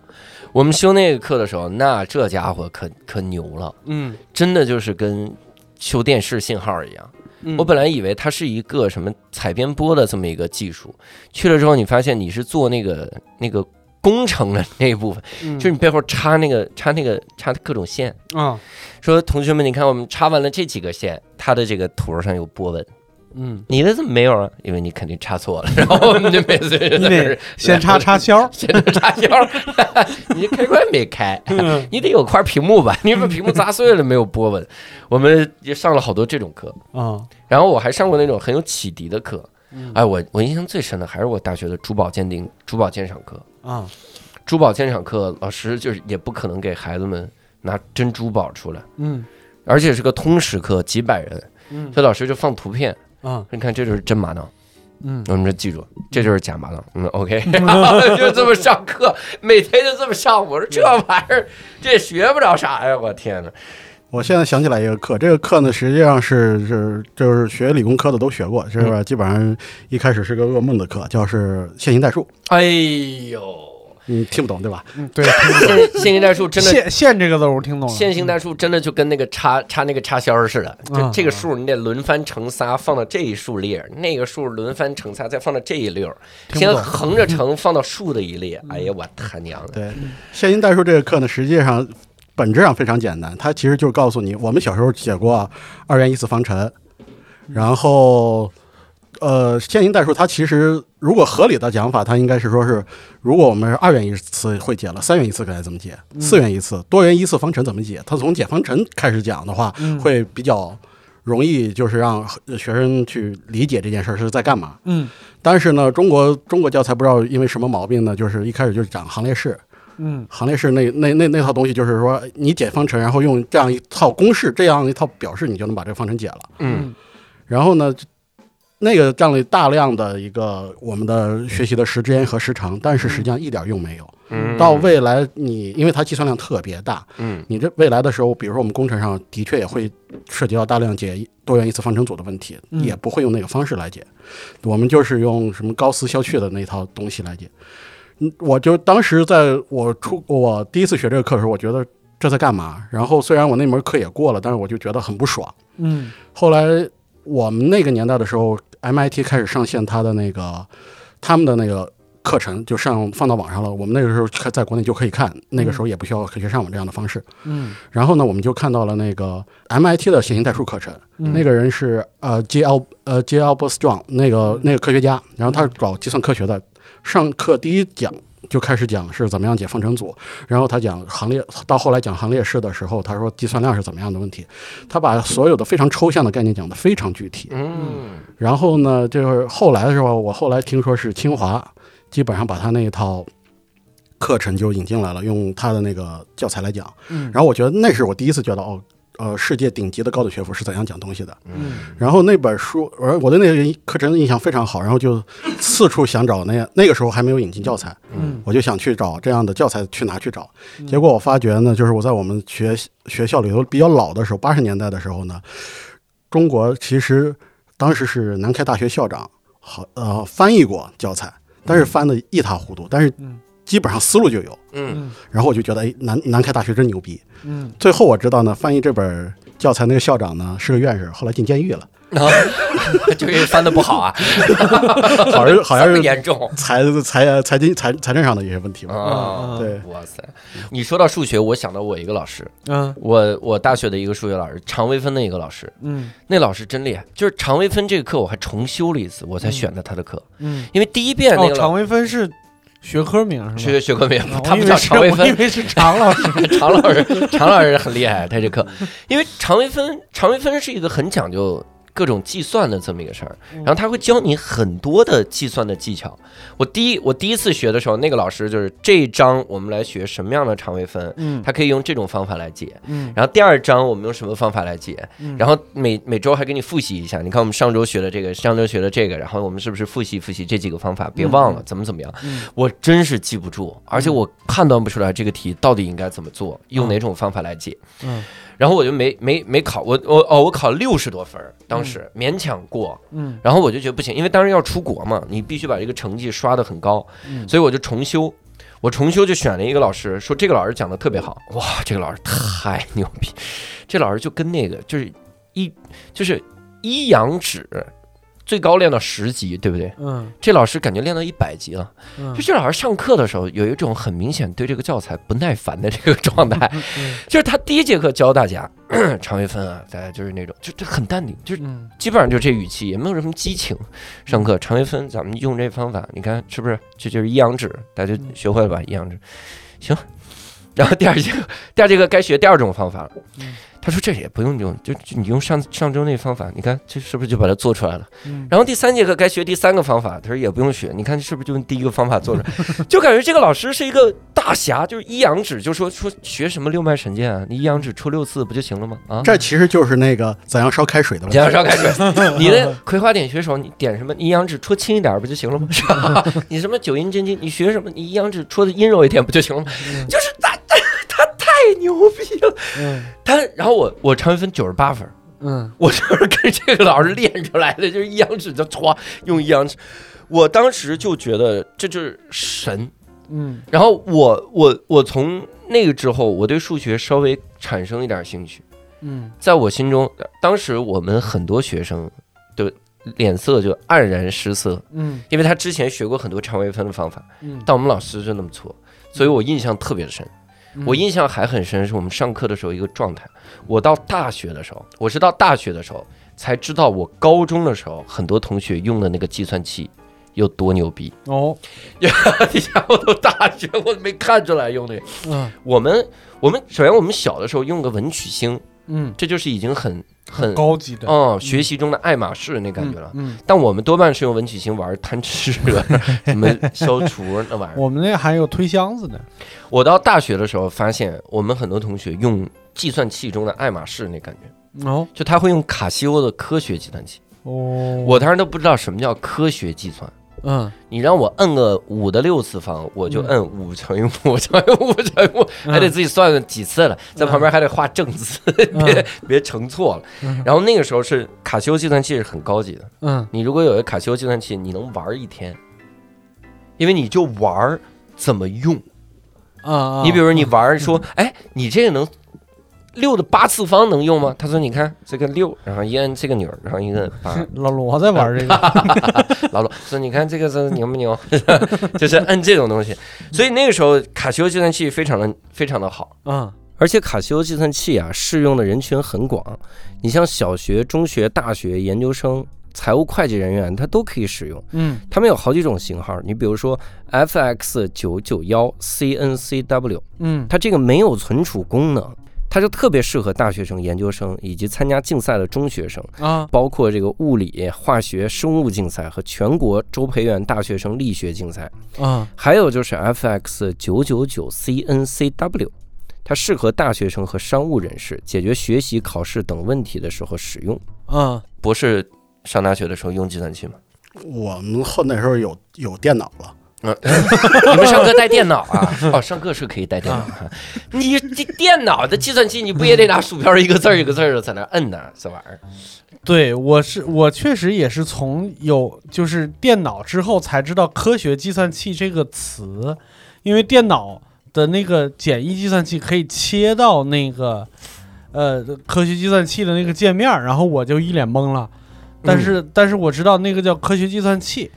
我们修那个课的时候，那这家伙可可牛了，嗯真的就是跟修电视信号一样。嗯我本来以为它是一个什么采编播的这么一个技术，去了之后你发现你是做那个那个工程的那一部分，嗯就是你背后插那个插那个插各种线。啊说同学们，你看我们插完了这几个线，它的这个图上有波纹，嗯，你的怎么没有啊？因为你肯定插错了，然后我们就每次就你在那儿得先插插销。先插插销，你开关没开，嗯你得有块屏幕吧？你把屏幕砸碎了没有波纹？我们也上了好多这种课，啊然后我还上过那种很有启迪的课。嗯哎，我我印象最深的还是我大学的珠宝鉴定、珠宝鉴赏课。啊珠宝鉴赏课老师就是也不可能给孩子们拿真珠宝出来，嗯而且是个通识课，几百人，嗯所以老师就放图片，啊你看这就是真玛瑙。嗯我们这记住，这就是假玛瑙。嗯，OK，就这么上课，每天就这么上。我说这玩意儿，这也学不着啥呀！我天哪！我现在想起来一个课，这个课呢实际上是是就是学理工科的都学过，是吧？基本上一开始是个噩梦的课，叫是线性代数，哎呦，你听不懂对吧？嗯，对，线线性代数真的，线线这个字我听懂了。线性代数真的就跟那个插插那个插销似的。这嗯这个数你得轮番乘仨放到这一数列，那个数轮番乘仨再放到这一溜，先横着乘放到竖的一列。哎呀，我他娘的！对，线性代数这个课呢，实际上本质上非常简单，它其实就是告诉你，我们小时候写过二元一次方程，然后呃，线性代数它其实如果合理的讲法，它应该是说是，如果我们是二元一次会解了，三元一次该怎么解，四元一次、多元一次方程怎么解？它从解方程开始讲的话，嗯会比较容易，就是让学生去理解这件事儿是在干嘛。嗯但是呢，中国中国教材不知道因为什么毛病呢，就是一开始就讲行列式，嗯。行列式那那那那套东西，就是说你解方程，然后用这样一套公式，这样一套表示，你就能把这个方程解了。嗯。然后呢，那个占了大量的一个我们的学习的时间和时长，但是实际上一点用没有。嗯，到未来你，因为它计算量特别大，嗯。你这未来的时候，比如说我们工程上的确也会涉及到大量解多元一次方程组的问题，嗯。也不会用那个方式来解，我们就是用什么高斯消去的那套东西来解。嗯，我就当时在我出我第一次学这个课的时候，我觉得这在干嘛？然后虽然我那门课也过了，但是我就觉得很不爽。嗯后来我们那个年代的时候，MIT 开始上线它的那个他们的那个课程，就上放到网上了。我们那个时候看在国内就可以看，那个时候也不需要科学上网这样的方式。嗯然后呢，我们就看到了那个 MIT 的线性代数课程，嗯那个人是呃 J L 呃 J Albert Strong 那个那个科学家，然后他是搞计算科学的，上课第一讲。就开始讲是怎么样解方程组，然后他讲行列，到后来讲行列式的时候，他说计算量是怎么样的问题，他把所有的非常抽象的概念讲得非常具体。嗯然后呢，就是后来的时候，我后来听说是清华基本上把他那一套课程就引进来了，用他的那个教材来讲。嗯然后我觉得那是我第一次觉得哦，呃，世界顶级的高等学府是怎样讲东西的。嗯然后那本书，而我对那个课程的印象非常好，然后就四处想找那样，那个时候还没有引进教材，嗯我就想去找这样的教材去拿去找。结果我发觉呢，就是我在我们学学校里头比较老的时候，八十年代的时候呢，中国其实当时是南开大学校长好呃翻译过教材，但是翻的一塌糊涂，但是嗯基本上思路就有。嗯。嗯然后我就觉得，哎，南南开大学真牛逼。嗯。最后我知道呢，翻译这本教材那个校长呢是个院士，后来进监狱了，啊，就是因为翻的不好啊，好像 好像是严重。财财财经财财政上的一些问题吧。啊！对。哇塞，你说到数学，我想到我一个老师，嗯。我我大学的一个数学老师，常微分的一个老师，嗯。那老师真厉害，就是常微分这个课我还重修了一次，我才选的他的课，嗯，因为第一遍那哦，个常微分是学科名是吗？学学科名啊，他们叫常微分我以，为是常老师。常老师，常老师很厉害，他这课，因为常微分，常微分是一个很讲究各种计算的这么一个事儿，嗯然后他会教你很多的计算的技巧。我第一我第一次学的时候，那个老师就是这一章我们来学什么样的常微分，嗯他可以用这种方法来解。嗯然后第二章我们用什么方法来解？嗯然后每每周还给你复习一下，你看我们上周学的这个，上周学的这个，然后我们是不是复习复习这几个方法？别忘了怎么怎么样。嗯我真是记不住，而且我判断不出来这个题到底应该怎么做，用哪种方法来解。嗯然后我就没没没考，我我哦我考六十多分儿，当时勉强过。嗯。然后我就觉得不行，因为当时要出国嘛，你必须把这个成绩刷得很高，嗯。所以我就重修。我重修就选了一个老师，说这个老师讲的特别好，哇，这个老师太牛逼，这老师就跟那个就是一就是一阳指最高练到十级，对不对？嗯这老师感觉练到一百级了。嗯就这老师上课的时候有一种很明显对这个教材不耐烦的这个状态，就是他第一节课教大家 常微分啊，大家就是那种就就很淡定，就是嗯基本上就这语气，也没有什么激情。上课常微分，咱们用这方法，你看是不是？这就是一阳指，大家学会了吧？一阳指，行。然后第二节课，第二节课该学第二种方法了嗯。他说这也不用用，就就你用上上周那方法，你看这是不是就把它做出来了？嗯然后第三节课该学第三个方法，他说也不用学，你看是不是就用第一个方法做出来？就感觉这个老师是一个大侠，就是一阳指，就说说学什么六脉神剑啊，你一阳指戳六次不就行了吗？啊，这其实就是那个怎样烧开水的问题。你要烧开水，你的葵花点穴手，你点什么？你一阳指戳轻一点不就行了吗？是吧？你什么九阴真经，你学什么？你一阳指戳的阴柔一点不就行了吗？就是牛逼了。嗯他，然后我我常微分九十八分，嗯我就是跟这个老师练出来的，就是一阳指就歘用一阳指。我当时就觉得这就是神。嗯然后我我我从那个之后，我对数学稍微产生一点兴趣。嗯在我心中，当时我们很多学生的脸色就黯然失色，嗯因为他之前学过很多常微分的方法，嗯，但我们老师就那么错，所以我印象特别深。我印象还很深，是我们上课的时候一个状态。我到大学的时候，我是到大学的时候才知道，我高中的时候很多同学用的那个计算器有多牛逼。哦你想，我都大学，我没看出来用的。嗯我们我们首先我们小的时候用个文曲星，嗯这就是已经很很高级的哦，学习中的爱马仕那感觉了。嗯，但我们多半是用文曲星玩贪吃的，什么消除那玩意儿。我们那还有推箱子的。我到大学的时候发现，我们很多同学用计算器中的爱马仕那感觉，哦就他会用卡西欧的科学计算器。哦，我当时都不知道什么叫科学计算。嗯。你让我摁个五的六次方，我就嗯。摁五乘以五乘以五乘以五，还得自己算几次了，在旁边还得画正字，别别乘错了。嗯。然后那个时候是卡西欧计算器是很高级的，嗯。你如果有一个卡西欧计算器，你能玩一天，因为你就玩怎么用。啊，你比如说你玩说，哎，你这个能六的八次方能用吗？他说你看这个六，然后一摁这个钮儿，然后一摁八。老罗在玩这个。老罗说你看这个是牛不牛？就是摁这种东西。所以那个时候卡西欧计算器非常的非常的好。啊而且卡西欧计算器啊，适用的人群很广，你像小学、中学、大学、研究生、财务会计人员，他都可以使用。嗯他们有好几种型号，你比如说 FX 九九幺 CNCW，嗯它这个没有存储功能，它就特别适合大学生、研究生以及参加竞赛的中学生，啊包括这个物理、化学、生物竞赛和全国周培源大学生力学竞赛。啊还有就是 FX 九九九 CNCW，它适合大学生和商务人士解决学习、考试等问题的时候使用。啊博士上大学的时候用计算器吗？我们后那时候有有电脑了，你们上课带电脑啊？哦，上课是可以带电脑啊。你这电脑的计算器，你不也得拿鼠标一个字儿一个字儿的在那摁呢？这玩意儿。对，我是我确实也是从有就是电脑之后才知道科学计算器这个词，因为电脑的那个简易计算器可以切到那个呃科学计算器的那个界面儿，然后我就一脸懵了。但是、但是我知道那个叫科学计算器，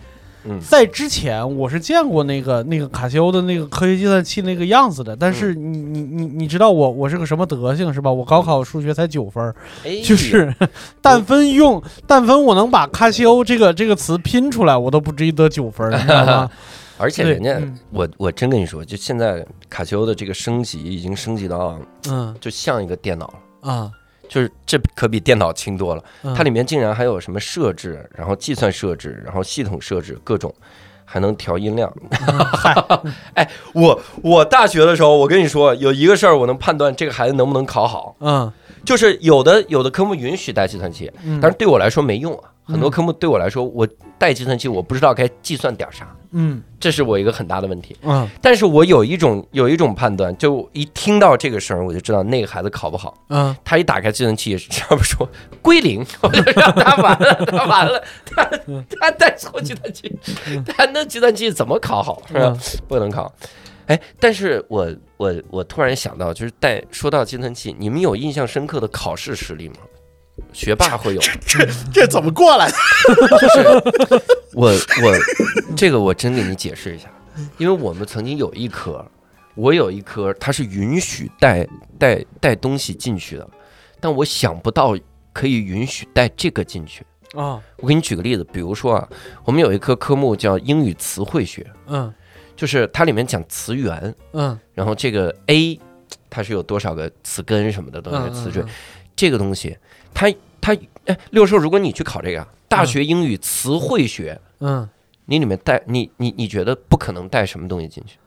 嗯。在之前我是见过那个那个卡西欧的那个科学计算器那个样子的，但是嗯。你你你你知道我我是个什么德行是吧？我高考数学才九分，哎。就是 但分用但分我能把卡西欧这个这个词拼出来，我都不至于得九分，你知道吗？而且人家嗯。我我真跟你说，就现在卡西欧的这个升级已经升级到嗯。就像一个电脑了。啊，就是这可比电脑轻多了，嗯。它里面竟然还有什么设置，然后计算设置，然后系统设置各种，还能调音量。哎，我我大学的时候，我跟你说有一个事儿，我能判断这个孩子能不能考好，嗯。就是有的有的科目允许带计算器，嗯，但是对我来说没用啊。很多嗯科目对我来说，我带计算器我不知道该计算点啥，嗯这是我一个很大的问题。嗯但是我有一种有一种判断，就一听到这个声儿，我就知道那个孩子考不好。嗯他一打开计算器，上面说归零，我就让他完了，他完了，他他带错计算器，他那计算器怎么考好是吧？不能考。哎，但是我我我突然想到，就是带说到计算器，你们有印象深刻的考试实例吗？学霸会有，这这怎么过来的？就是我我这个我真给你解释一下，因为我们曾经有一科，我有一科它是允许带带带东西进去的，但我想不到可以允许带这个进去。啊我给你举个例子，比如说啊，我们有一科科目叫英语词汇学，嗯就是它里面讲词源，嗯然后这个 A 它是有多少个词根什么的都嗯是词缀，这个东西，它它哎，六兽，如果你去考这个啊大学英语词汇学，嗯，你里面带你你你觉得不可能带什么东西进去？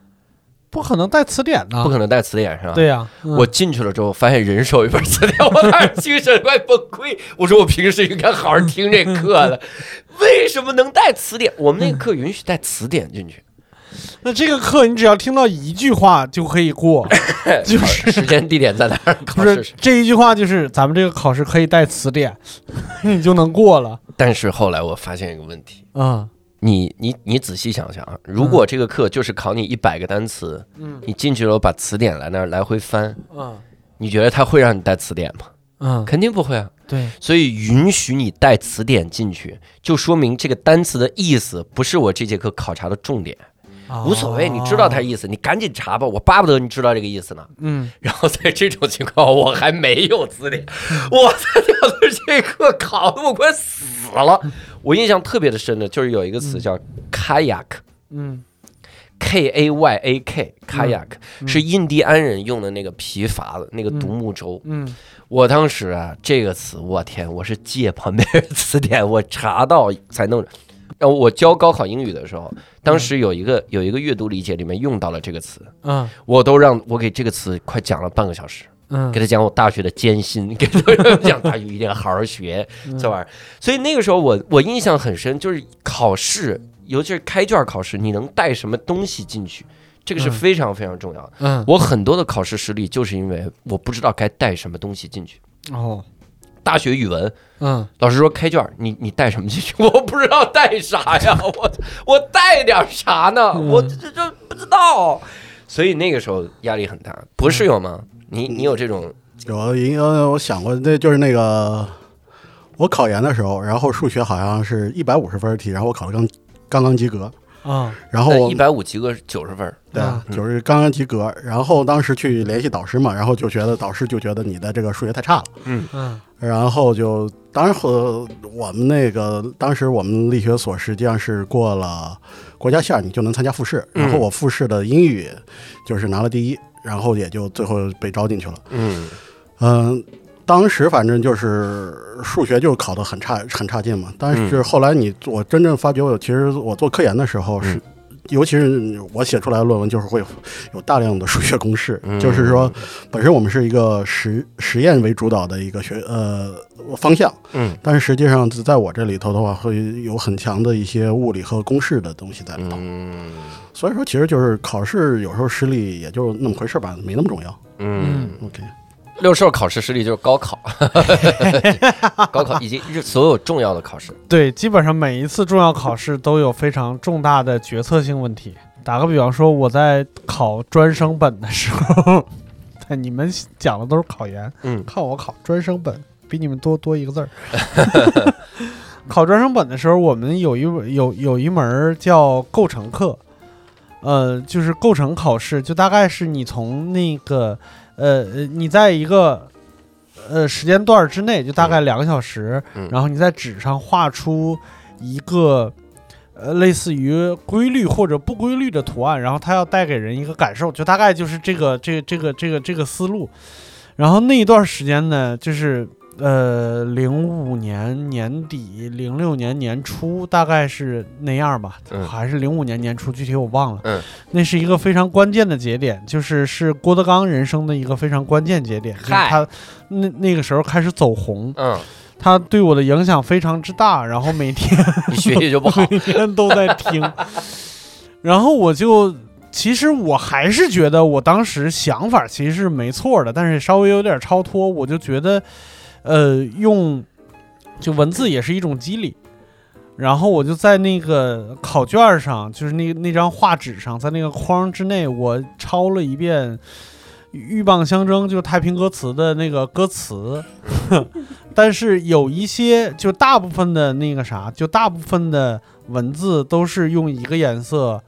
不可能带词典呢不，可能带词典是吧？对呀，嗯我进去了之后，发现人手一本词典，我当时精神快崩溃。我说我平时应该好好听这课的，为什么能带词典？我们那个课允许带词典进去，那这个课你只要听到一句话就可以过，就是时间地点在哪儿？不是。这一句话就是咱们这个考试可以带词典，你就能过了。但是后来我发现一个问题，嗯你你你仔细想想啊，如果这个课就是考你一百个单词，嗯你进去了把词典来那儿来回翻，嗯你觉得他会让你带词典吗？嗯，肯定不会啊。对，所以允许你带词典进去，就说明这个单词的意思不是我这节课考察的重点，无所谓，你知道他意思，你赶紧查吧，我巴不得你知道这个意思呢。嗯 然后在这种情况，我还没有词典，我他娘的 这课考的我快死了。我印象特别的深的就是有一个词叫 kayak。嗯 K A Y A K kayak、嗯是印第安人用的那个皮筏子，那个独木舟。嗯我当时啊，这个词，我天，我是借旁边的词典，我查到才弄。我教高考英语的时候，当时有一个有一个阅读理解里面用到了这个词，嗯我都让我给这个词快讲了半个小时，嗯给他讲我大学的艰辛，给他 讲大学一定要好好学这玩意儿。所以那个时候我我印象很深，就是考试，尤其是开卷考试，你能带什么东西进去，这个是嗯非常非常重要的。嗯我很多的考试失利，就是因为我不知道该带什么东西进去。哦大学语文，嗯老师说开卷，你你带什么进去？我不知道带啥呀，我我带点啥呢？嗯我这这不知道，所以那个时候压力很大。博士有吗？你你有这种？有因为我想过，那就是那个我考研的时候，然后数学好像是一百五十分题，然后我考的刚刚刚及格，啊。然后一百五及格九十分，对啊，就是刚刚及格，然后当时去联系导师嘛，然后就觉得导师就觉得你的这个数学太差了，嗯。嗯。然后就当然和我们那个当时我们力学所实际上是过了国家线，你就能参加复试，嗯。然后我复试的英语就是拿了第一，然后也就最后被招进去了。嗯。嗯，当时反正就是数学就考得很差很差劲嘛。但是后来你我真正发觉，我其实我做科研的时候是，嗯尤其是我写出来的论文，就是会有有大量的数学公式，嗯就是说本身我们是一个实实验为主导的一个学呃方向，嗯但是实际上在我这里头的话，会有很强的一些物理和公式的东西在里头。嗯所以说，其实就是考试有时候失利也就那么回事吧，没那么重要。嗯。OK。六兽考试实力就是高考，高考以及所有重要的考试。对，基本上每一次重要考试都有非常重大的决策性问题。打个比方说，我在考专升本的时候，对，你们讲的都是考研，嗯看我考专升本，比你们多多一个字儿。考专升本的时候，我们有一有有一门儿叫构成课，呃，就是构成考试，就大概是你从那个呃呃你在一个呃时间段之内，就大概两个小时，嗯然后你在纸上画出一个。呃，类似于规律或者不规律的图案，然后它要带给人一个感受，就大概就是这个这个这个这个这个思路。然后那一段时间呢，就是呃零五年年底，零六年年初，大概是那样吧，嗯还是零五年年初，具体我忘了。嗯，那是一个非常关键的节点，就是是郭德纲人生的一个非常关键节点，就是他那那个时候开始走红，嗯，他对我的影响非常之大，然后每天 你学习就不好，每天都在听，然后我就其实我还是觉得我当时想法其实是没错的，但是稍微有点超脱，我就觉得，呃，用就文字也是一种激励。然后我就在那个考卷上，就是那那张画纸上，在那个框之内，我抄了一遍《鹬蚌相争》，就是太平歌词的那个歌词。但是有一些，就大部分的那个啥，就大部分的文字都是用一个颜色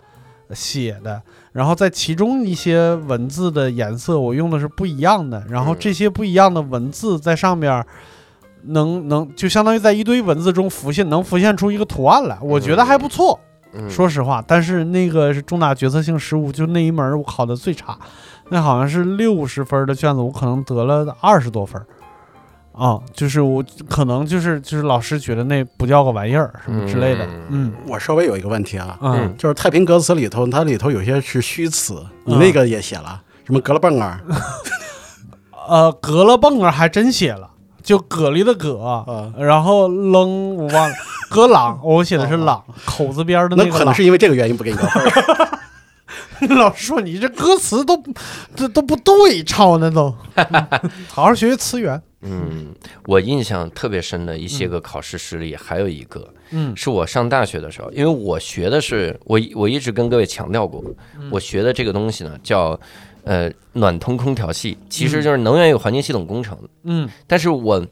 写的，然后在其中一些文字的颜色我用的是不一样的，然后嗯。这些不一样的文字在上面儿能能就相当于在一堆文字中浮现，能浮现出一个图案来，我觉得还不错。嗯。说实话，但是那个是重大决策性失误，就那一门我考的最差，那好像是六十分的卷子，我可能得了二十多分儿。啊，就是我可能就是就是老师觉得那不叫个玩意儿什么之类的，嗯我稍微有一个问题啊，嗯就是太平歌词里头，它里头有些是虚词，你嗯那个也写了，什么格了蹦儿 呃，隔了蹦儿还真写了，就蛤蜊的蛤，啊，然后扔我忘了，葛朗我写的是朗，口字边的那个朗。可能是因为这个原因不给你高分。老师说你这歌词都这都不对，抄的都，嗯 好好学学词源。嗯，我印象特别深的一些个考试失利，还有一个嗯。是我上大学的时候，因为我学的是我我一直跟各位强调过，我学的这个东西呢叫呃暖通空调系，其实就是能源与环境系统工程。嗯。但是我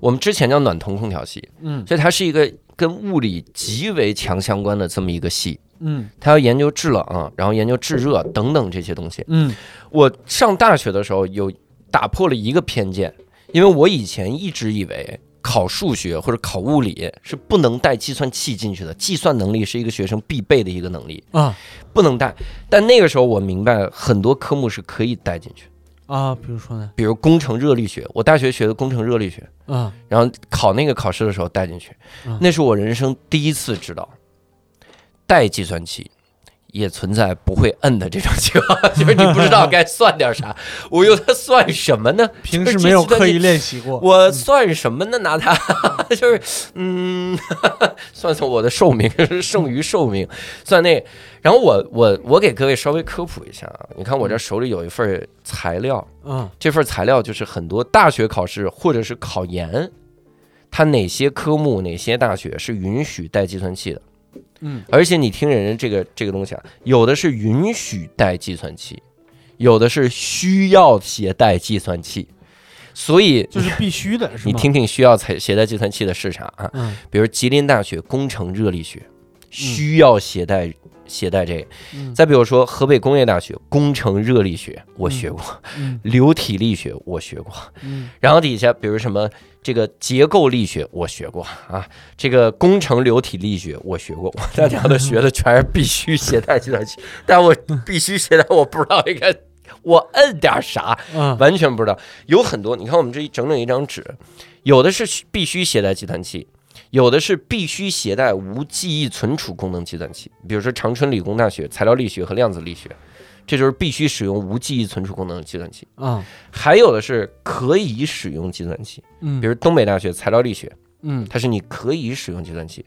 我们之前叫暖通空调系，嗯。所以它是一个跟物理极为强相关的这么一个系，嗯。它要研究制冷，然后研究制热等等这些东西。嗯。我上大学的时候有打破了一个偏见，因为我以前一直以为考数学或者考物理是不能带计算器进去的，计算能力是一个学生必备的一个能力，啊。不能带。但那个时候我明白很多科目是可以带进去，啊，比如说呢？比如工程热力学，我大学学的工程热力学，啊。然后考那个考试的时候带进去。嗯，那是我人生第一次知道，带计算器也存在不会摁的这种情况，就是你不知道 该算点啥。我用它算什么呢？平时没有刻意练习过。我算什么呢？拿它 就是嗯，算算我的寿命，剩余寿命，算那。然后我我我给各位稍微科普一下啊，你看我这手里有一份材料，嗯这份材料就是很多大学考试或者是考研，它哪些科目哪些大学是允许带计算器的。嗯而且你听人家这个这个东西啊，有的是允许带计算器，有的是需要携带计算器，所以就是必须的？你听听需要携携带计算器的是啥啊？嗯比如吉林大学工程热力学需要携带携带这个，嗯。再比如说河北工业大学工程热力学我学过，嗯。流体力学我学过，嗯。然后底下比如什么这个结构力学我学过啊，这个工程流体力学我学过，我大家都学的全是必须携带计算器，但我 必须携带，我不知道应该我摁点啥，嗯。完全不知道。有很多，你看我们这一整整一张纸，有的是必须携带计算器。有的是必须携带无记忆存储功能计算器，比如说长春理工大学材料力学和量子力学，这就是必须使用无记忆存储功能的计算器。啊还有的是可以使用计算器，嗯，比如东北大学材料力学，嗯它是你可以使用计算器。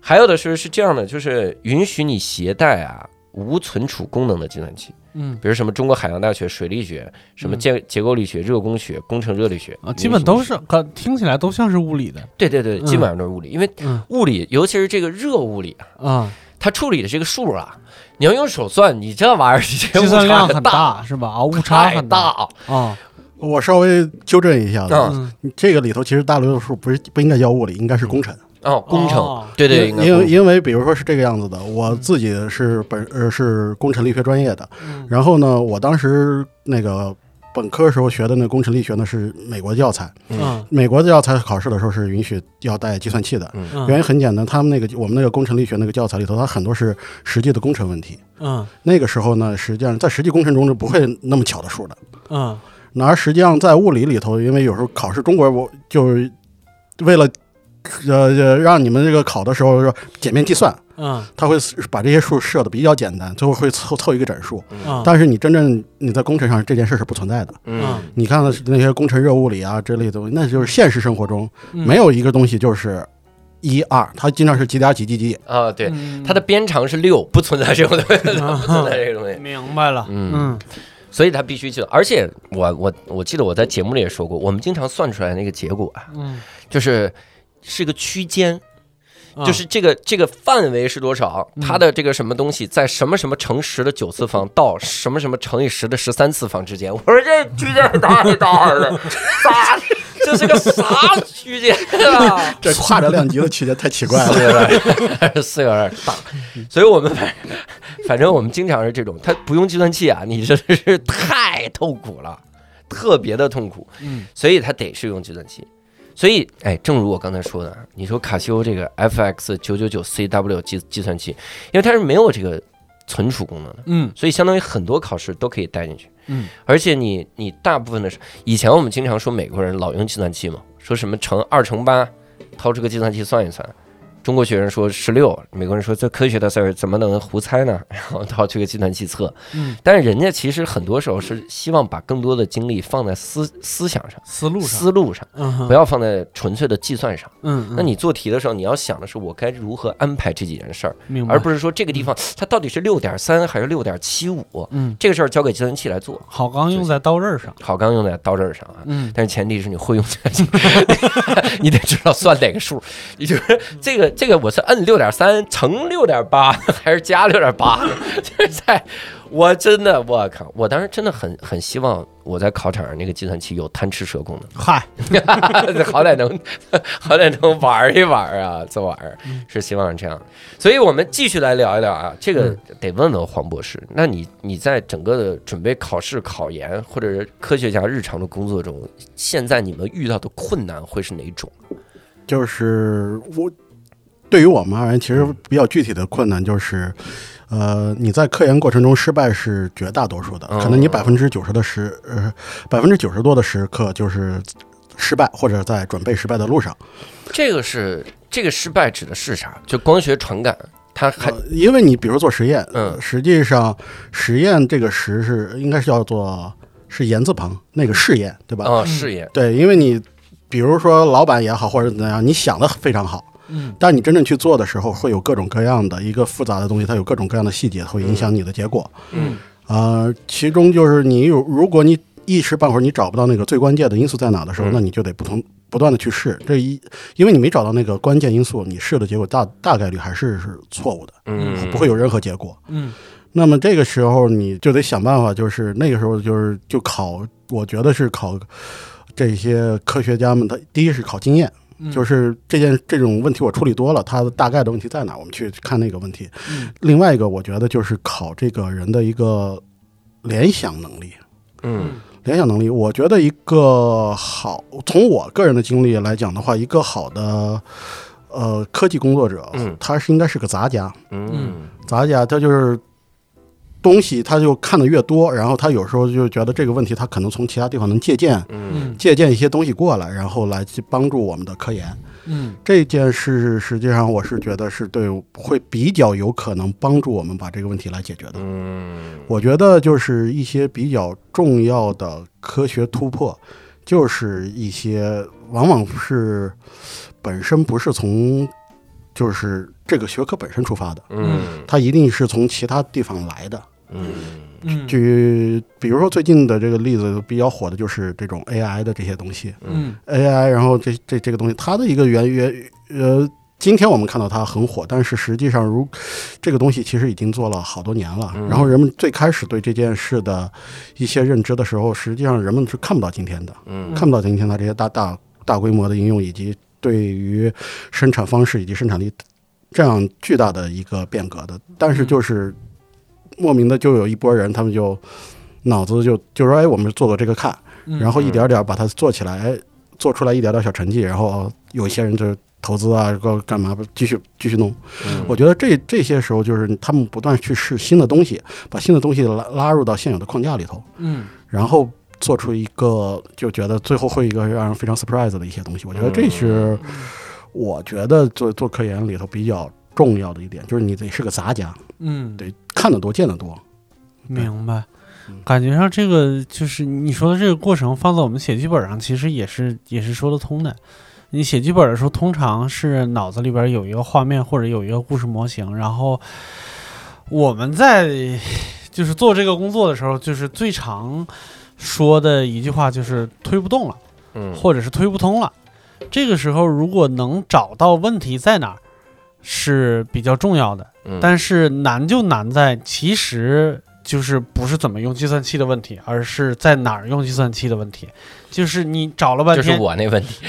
还有的是是这样的，就是允许你携带啊无存储功能的计算器，嗯。比如什么中国海洋大学水力学、什么结结构力学、热工学、工程热力学啊，基本都是，可听起来都像是物理的。对对对，嗯。基本上都是物理，因为嗯。物理尤其是这个热物理啊，啊。它处理的这个数啊，你要用手算，你这玩意儿计算量误差很大是吧？啊，误差很大。啊。我稍微纠正一下子，这个里头其实大多数不是不应该叫物理，应该是工程。哦，工程。哦，对对，因为因为比如说是这个样子的，我自己是本呃是工程力学专业的，嗯。然后呢，我当时那个本科时候学的那工程力学呢是美国教材，嗯。美国的教材考试的时候是允许要带计算器的。嗯。嗯原因很简单，他们那个我们那个工程力学那个教材里头，它很多是实际的工程问题。嗯。那个时候呢，实际上在实际工程中是不会那么巧的数的。嗯。那而实际上在物理里头，因为有时候考试，中国我就是为了呃呃让你们这个考的时候说简便计算，嗯他会把这些数设的比较简单，最后会凑凑一个整数。嗯，但是你真正你在工程上这件事是不存在的。嗯你看的那些工程热物理啊之类的东西，那就是现实生活中嗯没有一个东西就是一二，它经常是几点几几几。啊，对，嗯它的边长是六，不存在这种东西，不存在这个东西。明白了。嗯，嗯所以它必须去，而且我我我记得我在节目里也说过，我们经常算出来那个结果啊，嗯，就是是个区间，啊就是这个这个范围是多少，嗯它的这个什么东西在什么什么乘十的九次方到什么什么乘以十的十三次方之间。我说这区间也太大了，咋？这是个啥区间啊？这跨着量级的区间太奇怪了。有点四有点大，所以我们反反正我们经常是这种，它不用计算器啊，你真的是太痛苦了，特别的痛苦，嗯所以它得是用计算器。所以，哎，正如我刚才说的，你说卡西欧这个 FX 九九九 CW 计计算器，因为它是没有这个存储功能的，嗯所以相当于很多考试都可以带进去。嗯而且你你大部分的是，以前我们经常说美国人老用计算器嘛，说什么乘二乘八，掏出个计算器算一算。中国学生说十六，美国人说这科学的事儿怎么能胡猜呢？然后到这个计算器测。嗯，但是人家其实很多时候是希望把更多的精力放在思思想上、思路上，思路上，嗯不要放在纯粹的计算上。嗯，嗯。那你做题的时候，你要想的是我该如何安排这几件事儿，而不是说这个地方它到底是六点三还是六点七五，嗯，这个事儿交给计算器来做。好钢用在刀刃上，好钢用在刀刃上啊，嗯。但是前提是你会用计算器，你得知道算哪个数。也就是这个这个我是摁六点三乘六点八 还是加六点八？就是在我真的我靠，我当时真的很很希望我在考场上那个计算器有贪吃蛇功能。嗨，好歹能，好歹能玩一玩啊！这玩意儿是希望是这样，所以我们继续来聊一聊啊。这个得问问黄博士，那你你在整个的准备考试、考研或者是科学家日常的工作中，现在你们遇到的困难会是哪种？就是我对于我们而言，其实比较具体的困难就是，呃，你在科研过程中失败是绝大多数的，嗯可能你百分之九十的时，呃，百分之九十多的时刻就是失败，或者在准备失败的路上。这个是这个失败指的是啥？就光学传感，它还呃，因为你比如做实验，嗯实际上实验这个实是应该是叫做是言字旁那个试验，对吧？啊试验，对，因为你比如说老板也好，或者怎样，你想的非常好。嗯但你真正去做的时候，会有各种各样的一个复杂的东西，它有各种各样的细节，会影响你的结果。嗯呃，其中就是你有，如果你一时半会儿你找不到那个最关键的因素在哪的时候，嗯那你就得不同不断的去试。这一，因为你没找到那个关键因素，你试的结果大大概率还是是错误的，嗯，不会有任何结果。嗯那么这个时候你就得想办法，就是那个时候就是就考，我觉得是考这些科学家们，他第一是考经验。嗯，就是这件这种问题我处理多了，它的大概的问题在哪，我们去看那个问题。嗯另外一个，我觉得就是考这个人的一个联想能力。嗯联想能力，我觉得一个好，从我个人的经历来讲的话，一个好的呃科技工作者，嗯他是应该是个杂家。嗯杂家他就是东西，他就看的越多，然后他有时候就觉得这个问题，他可能从其他地方能借鉴借鉴一些东西过来，然后来去帮助我们的科研。嗯这件事实际上我是觉得是对会比较有可能帮助我们把这个问题来解决的。嗯我觉得就是一些比较重要的科学突破，就是一些往往是本身不是从就是这个学科本身出发的，嗯它一定是从其他地方来的。嗯。嗯。举比如说最近的这个例子比较火的就是这种 AI 的这些东西。嗯，AI，然后这这这个东西它的一个原原呃。今天我们看到它很火，但是实际上如这个东西其实已经做了好多年了。嗯。然后人们最开始对这件事的一些认知的时候，实际上人们是看不到今天的，嗯。看不到今天它这些大大大规模的应用，以及对于生产方式以及生产力这样巨大的一个变革的。但是就是莫名的就有一波人，他们就脑子就就说，哎，我们做做这个看，嗯然后一点点把它做起来，做出来一点点小成绩，然后有一些人就投资啊，干干嘛继续继续弄。嗯我觉得这这些时候就是他们不断去试新的东西，把新的东西拉拉入到现有的框架里头，嗯然后做出一个就觉得最后会一个让人非常 surprise 的一些东西。我觉得这是我觉得做做科研里头比较重要的一点，就是你得是个杂家，嗯，得看得多见得多。明白。感觉上这个就是你说的这个过程，放在我们写剧本上，其实也是也是说得通的。你写剧本的时候，通常是脑子里边有一个画面或者有一个故事模型，然后我们在就是做这个工作的时候，就是最常说的一句话就是推不动了，嗯或者是推不通了。这个时候，如果能找到问题在哪儿，是比较重要的。嗯但是难就难在，其实就是不是怎么用计算器的问题，而是在哪儿用计算器的问题。就是你找了半天，就是天，我那问题，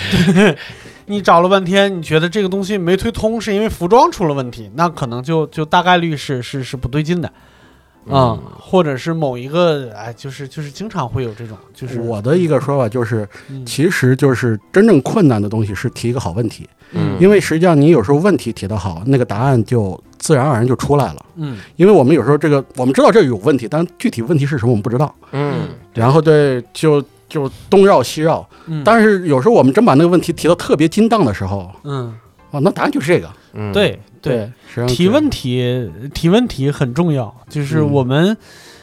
你找了半天，你觉得这个东西没推通，是因为服装出了问题，那可能就就大概率是是是不对劲的。嗯，或者是某一个，哎，就是就是经常会有这种，就是我的一个说法就是，嗯。其实就是真正困难的东西是提一个好问题，嗯。因为实际上你有时候问题提得好，那个答案就自然而然就出来了。嗯。因为我们有时候这个我们知道这有问题，但具体问题是什么我们不知道，嗯。然后对就就东绕西绕。嗯，但是有时候我们真把那个问题提到特别精当的时候，嗯，哦，那答案就是这个。嗯。对对，，提问题，提问题很重要。就是嗯我们，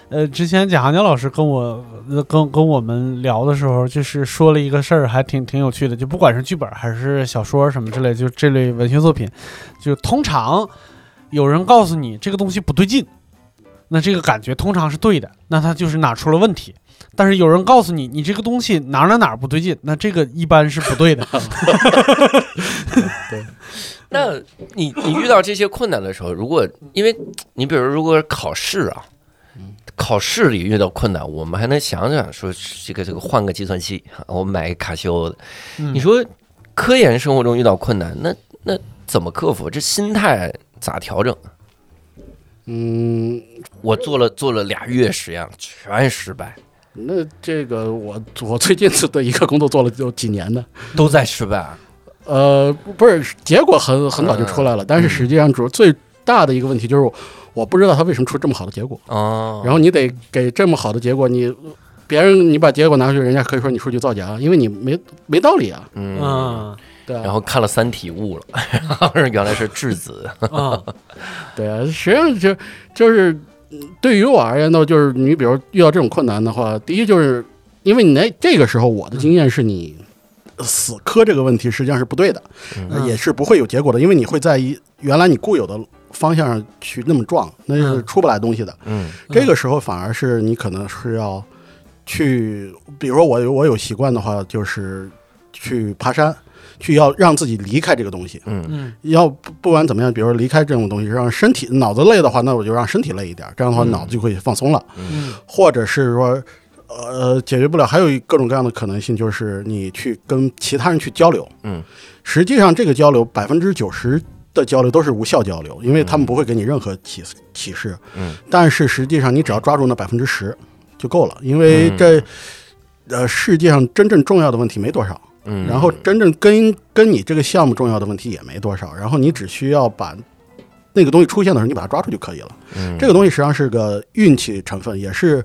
呃，之前贾航江老师跟我呃跟跟我们聊的时候，就是说了一个事儿，还挺挺有趣的。就不管是剧本还是小说什么之类，就这类文学作品，就通常有人告诉你这个东西不对劲，那这个感觉通常是对的，那它就是哪出了问题。但是有人告诉你，你这个东西哪儿哪儿哪儿不对劲，那这个一般是不对的。对那你你遇到这些困难的时候，如果因为你比如如果考试啊，考试里遇到困难，我们还能想想说这个这个换个计算器，我买个卡西欧的。嗯你说科研生活中遇到困难，那那怎么克服？这心态咋调整？嗯，我做了做了俩月实验，全失败，那这个我我最近的一个工作做了有几年的，都在失败。呃，不不是结果很很早就出来了，但是实际上主最大的一个问题就是我不知道他为什么出这么好的结果，哦，然后你得给这么好的结果，你别人你把结果拿出去，人家可以说你数据造假，因为你没没道理啊，嗯，嗯对啊，然后看了《三体》悟了，原来是质子。嗯对啊，实际上就就是嗯对于我而言呢，就是你比如遇到这种困难的话，第一就是因为你那这个时候我的经验是你死磕这个问题实际上是不对的，也是不会有结果的，因为你会在一原来你固有的方向上去那么撞，那是嗯。出不来东西的。嗯。这个时候反而是你可能是要去，比如说我有我有习惯的话，就是去爬山，去要让自己离开这个东西。嗯嗯要不不管怎么样，比如说离开这种东西，让身体脑子累的话，那我就让身体累一点，这样的话嗯脑子就会放松了。嗯或者是说，呃，解决不了，还有一各种各样的可能性，就是你去跟其他人去交流。嗯，实际上这个交流百分之九十的交流都是无效交流，因为他们不会给你任何启启示。嗯，但是实际上你只要抓住那百分之十就够了，因为这。呃，世界上真正重要的问题没多少，嗯，然后真正跟跟你这个项目重要的问题也没多少，然后你只需要把那个东西出现的时候，你把它抓住就可以了。嗯这个东西实际上是个运气成分，也是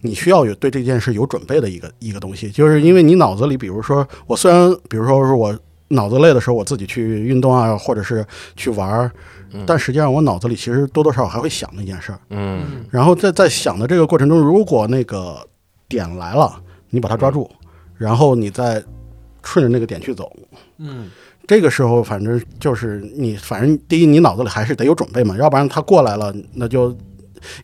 你需要有对这件事有准备的一个一个东西。就是因为你脑子里，比如说我虽然，比如说是我脑子累的时候，我自己去运动啊，或者是去玩儿嗯，但实际上我脑子里其实多多少少还会想那件事儿。嗯嗯然后在在想的这个过程中，如果那个点来了，你把它抓住，然后你再顺着那个点去走。嗯这个时候，反正就是你，反正第一，你脑子里还是得有准备嘛，要不然他过来了，那就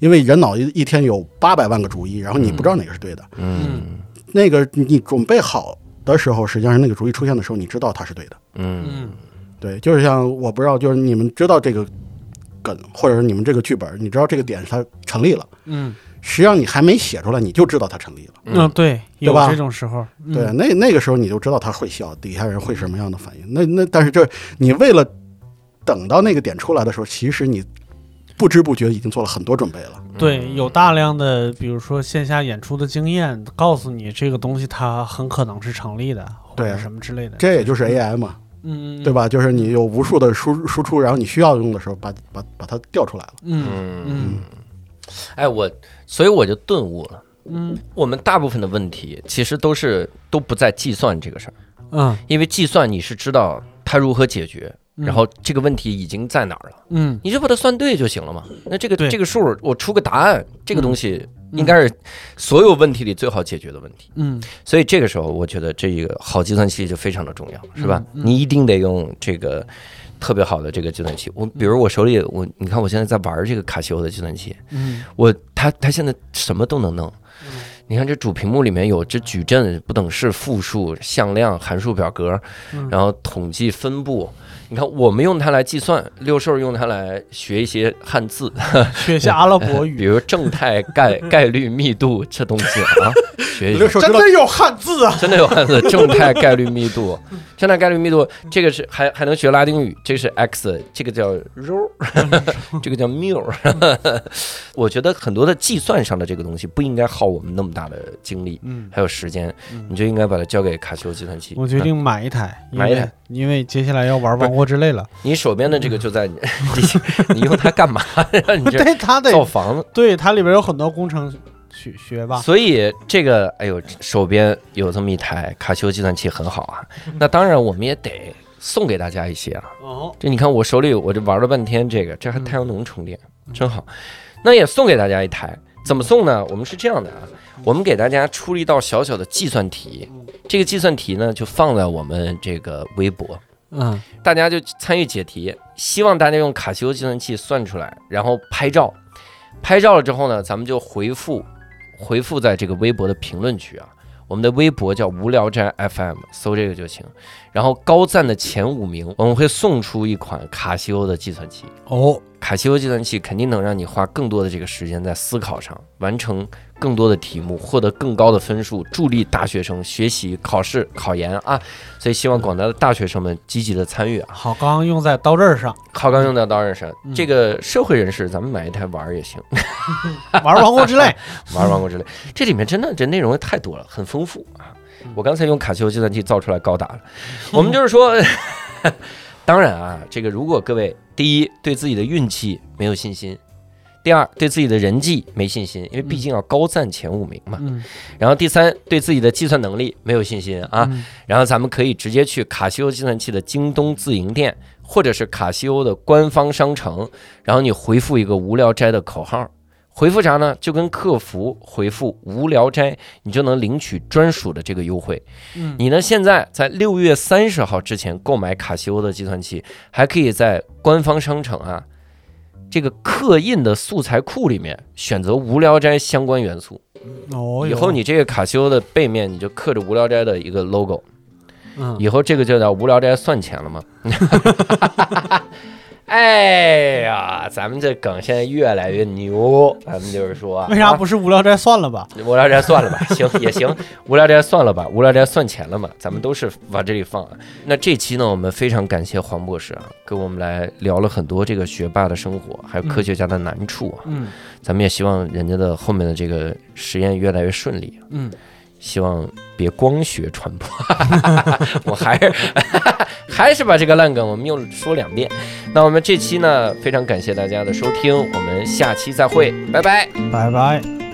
因为人脑一一天有八百万个主意，然后你不知道哪个是对的。嗯那个你准备好的时候，实际上是那个主意出现的时候，你知道它是对的。嗯嗯对，就是像我不知道，就是你们知道这个梗，或者是你们这个剧本，你知道这个点它成立了，嗯实际上你还没写出来，你就知道它成立了。嗯，对，有吧这种时候，嗯对，那那个时候你就知道他会笑，底下人会什么样的反应。那那但是这你为了等到那个点出来的时候，其实你不知不觉已经做了很多准备了。对，有大量的比如说线下演出的经验，告诉你这个东西它很可能是成立的，或对什么之类的。这也就是 AI 嘛，嗯，嗯对？吧？就是你有无数的输输出，然后你需要用的时候把把把它调出来了。嗯嗯嗯哎，我所以我就顿悟了。嗯。我们大部分的问题其实都是都不在计算这个事儿，嗯，因为计算你是知道它如何解决，嗯。然后这个问题已经在哪儿了，嗯。你就把它算对就行了嘛。那这个这个数我出个答案，这个东西嗯。应该是所有问题里最好解决的问题。嗯。所以这个时候，我觉得这个好计算器就非常的重要，是吧？你一定得用这个特别好的这个计算器。我比如我手里我，你看我现在在玩这个卡西欧的计算器，嗯我它它现在什么都能弄。你看这主屏幕里面有这矩阵、不等式、复数、向量、函数表格，嗯然后统计分布。你看我们用它来计算，六兽用它来学一些汉字，学一些阿拉伯语 比，如正态概 概率密度这东西啊，学一学。六兽真的有汉字啊！真的有汉字，正态概率密度，正态概率密度，这个是还还能学拉丁语，这个是 x，这个叫 rho，这个叫 mu。我觉得很多的计算上的这个东西不应该耗我们那么大的精力，嗯，还有时间，嗯你就应该把它交给卡西欧计算器。我决定买一台，买一台，因为接下来要玩《王国之泪》了。你手边的这个就在你，你你用它干嘛？让 你这对，它得造房子。对它里边有很多工程学学吧。所以这个，哎呦，手边有这么一台卡西欧计算器很好啊。那当然，我们也得送给大家一些啊。哦，这你看我手里我这玩了半天，这个这还太阳能充电，真好。那也送给大家一台，怎么送呢？我们是这样的啊，我们给大家出了一道小小的计算题，这个计算题呢就放在我们这个微博，嗯。大家就参与解题，希望大家用卡西欧计算器算出来，然后拍照，拍照了之后呢，咱们就回复回复在这个微博的评论区啊。我们的微博叫无聊斋 FM，搜这个就行。然后高赞的前五名，我们会送出一款卡西欧的计算器。哦，卡西欧计算器肯定能让你花更多的这个时间在思考上，完成更多的题目，获得更高的分数，助力大学生学习、考试、考研啊！所以希望广大的大学生们积极的参与啊！好钢用在刀刃上，好钢用在刀刃上，嗯这个社会人士咱们买一台玩儿也行，玩《王国之泪》。玩儿王国之泪，这里面真的这内容太多了，很丰富啊！我刚才用卡西欧计算器造出来高达了，我们就是说，当然啊，这个如果各位第一对自己的运气没有信心，第二对自己的人际没信心，因为毕竟要高赞前五名嘛，嗯。然后第三对自己的计算能力没有信心啊，嗯。然后咱们可以直接去卡西欧计算器的京东自营店，或者是卡西欧的官方商城，然后你回复一个“无聊斋”的口号，回复啥呢？就跟客服回复“无聊斋”，你就能领取专属的这个优惠。嗯，你呢现在在六月三十号之前购买卡西欧的计算器，还可以在官方商城啊。这个刻印的素材库里面选择无聊斋相关元素，哦，以后你这个卡西欧的背面你就刻着无聊斋的一个 logo，嗯以后这个就叫无聊斋算钱了吗？哎呀，咱们这梗现在越来越牛，咱们就是说，为啥啊不是无聊斋算了吧？无聊斋算了吧？行也行，无聊斋算了吧，无聊斋算钱了嘛？咱们都是往这里放啊。那这期呢，我们非常感谢黄博士啊，跟我们来聊了很多这个学霸的生活，还有科学家的难处啊。嗯咱们也希望人家的后面的这个实验越来越顺利。嗯，希望别光学传播，我还是 还是把这个烂梗我们又说两遍。那我们这期呢，非常感谢大家的收听，我们下期再会，拜拜。拜拜。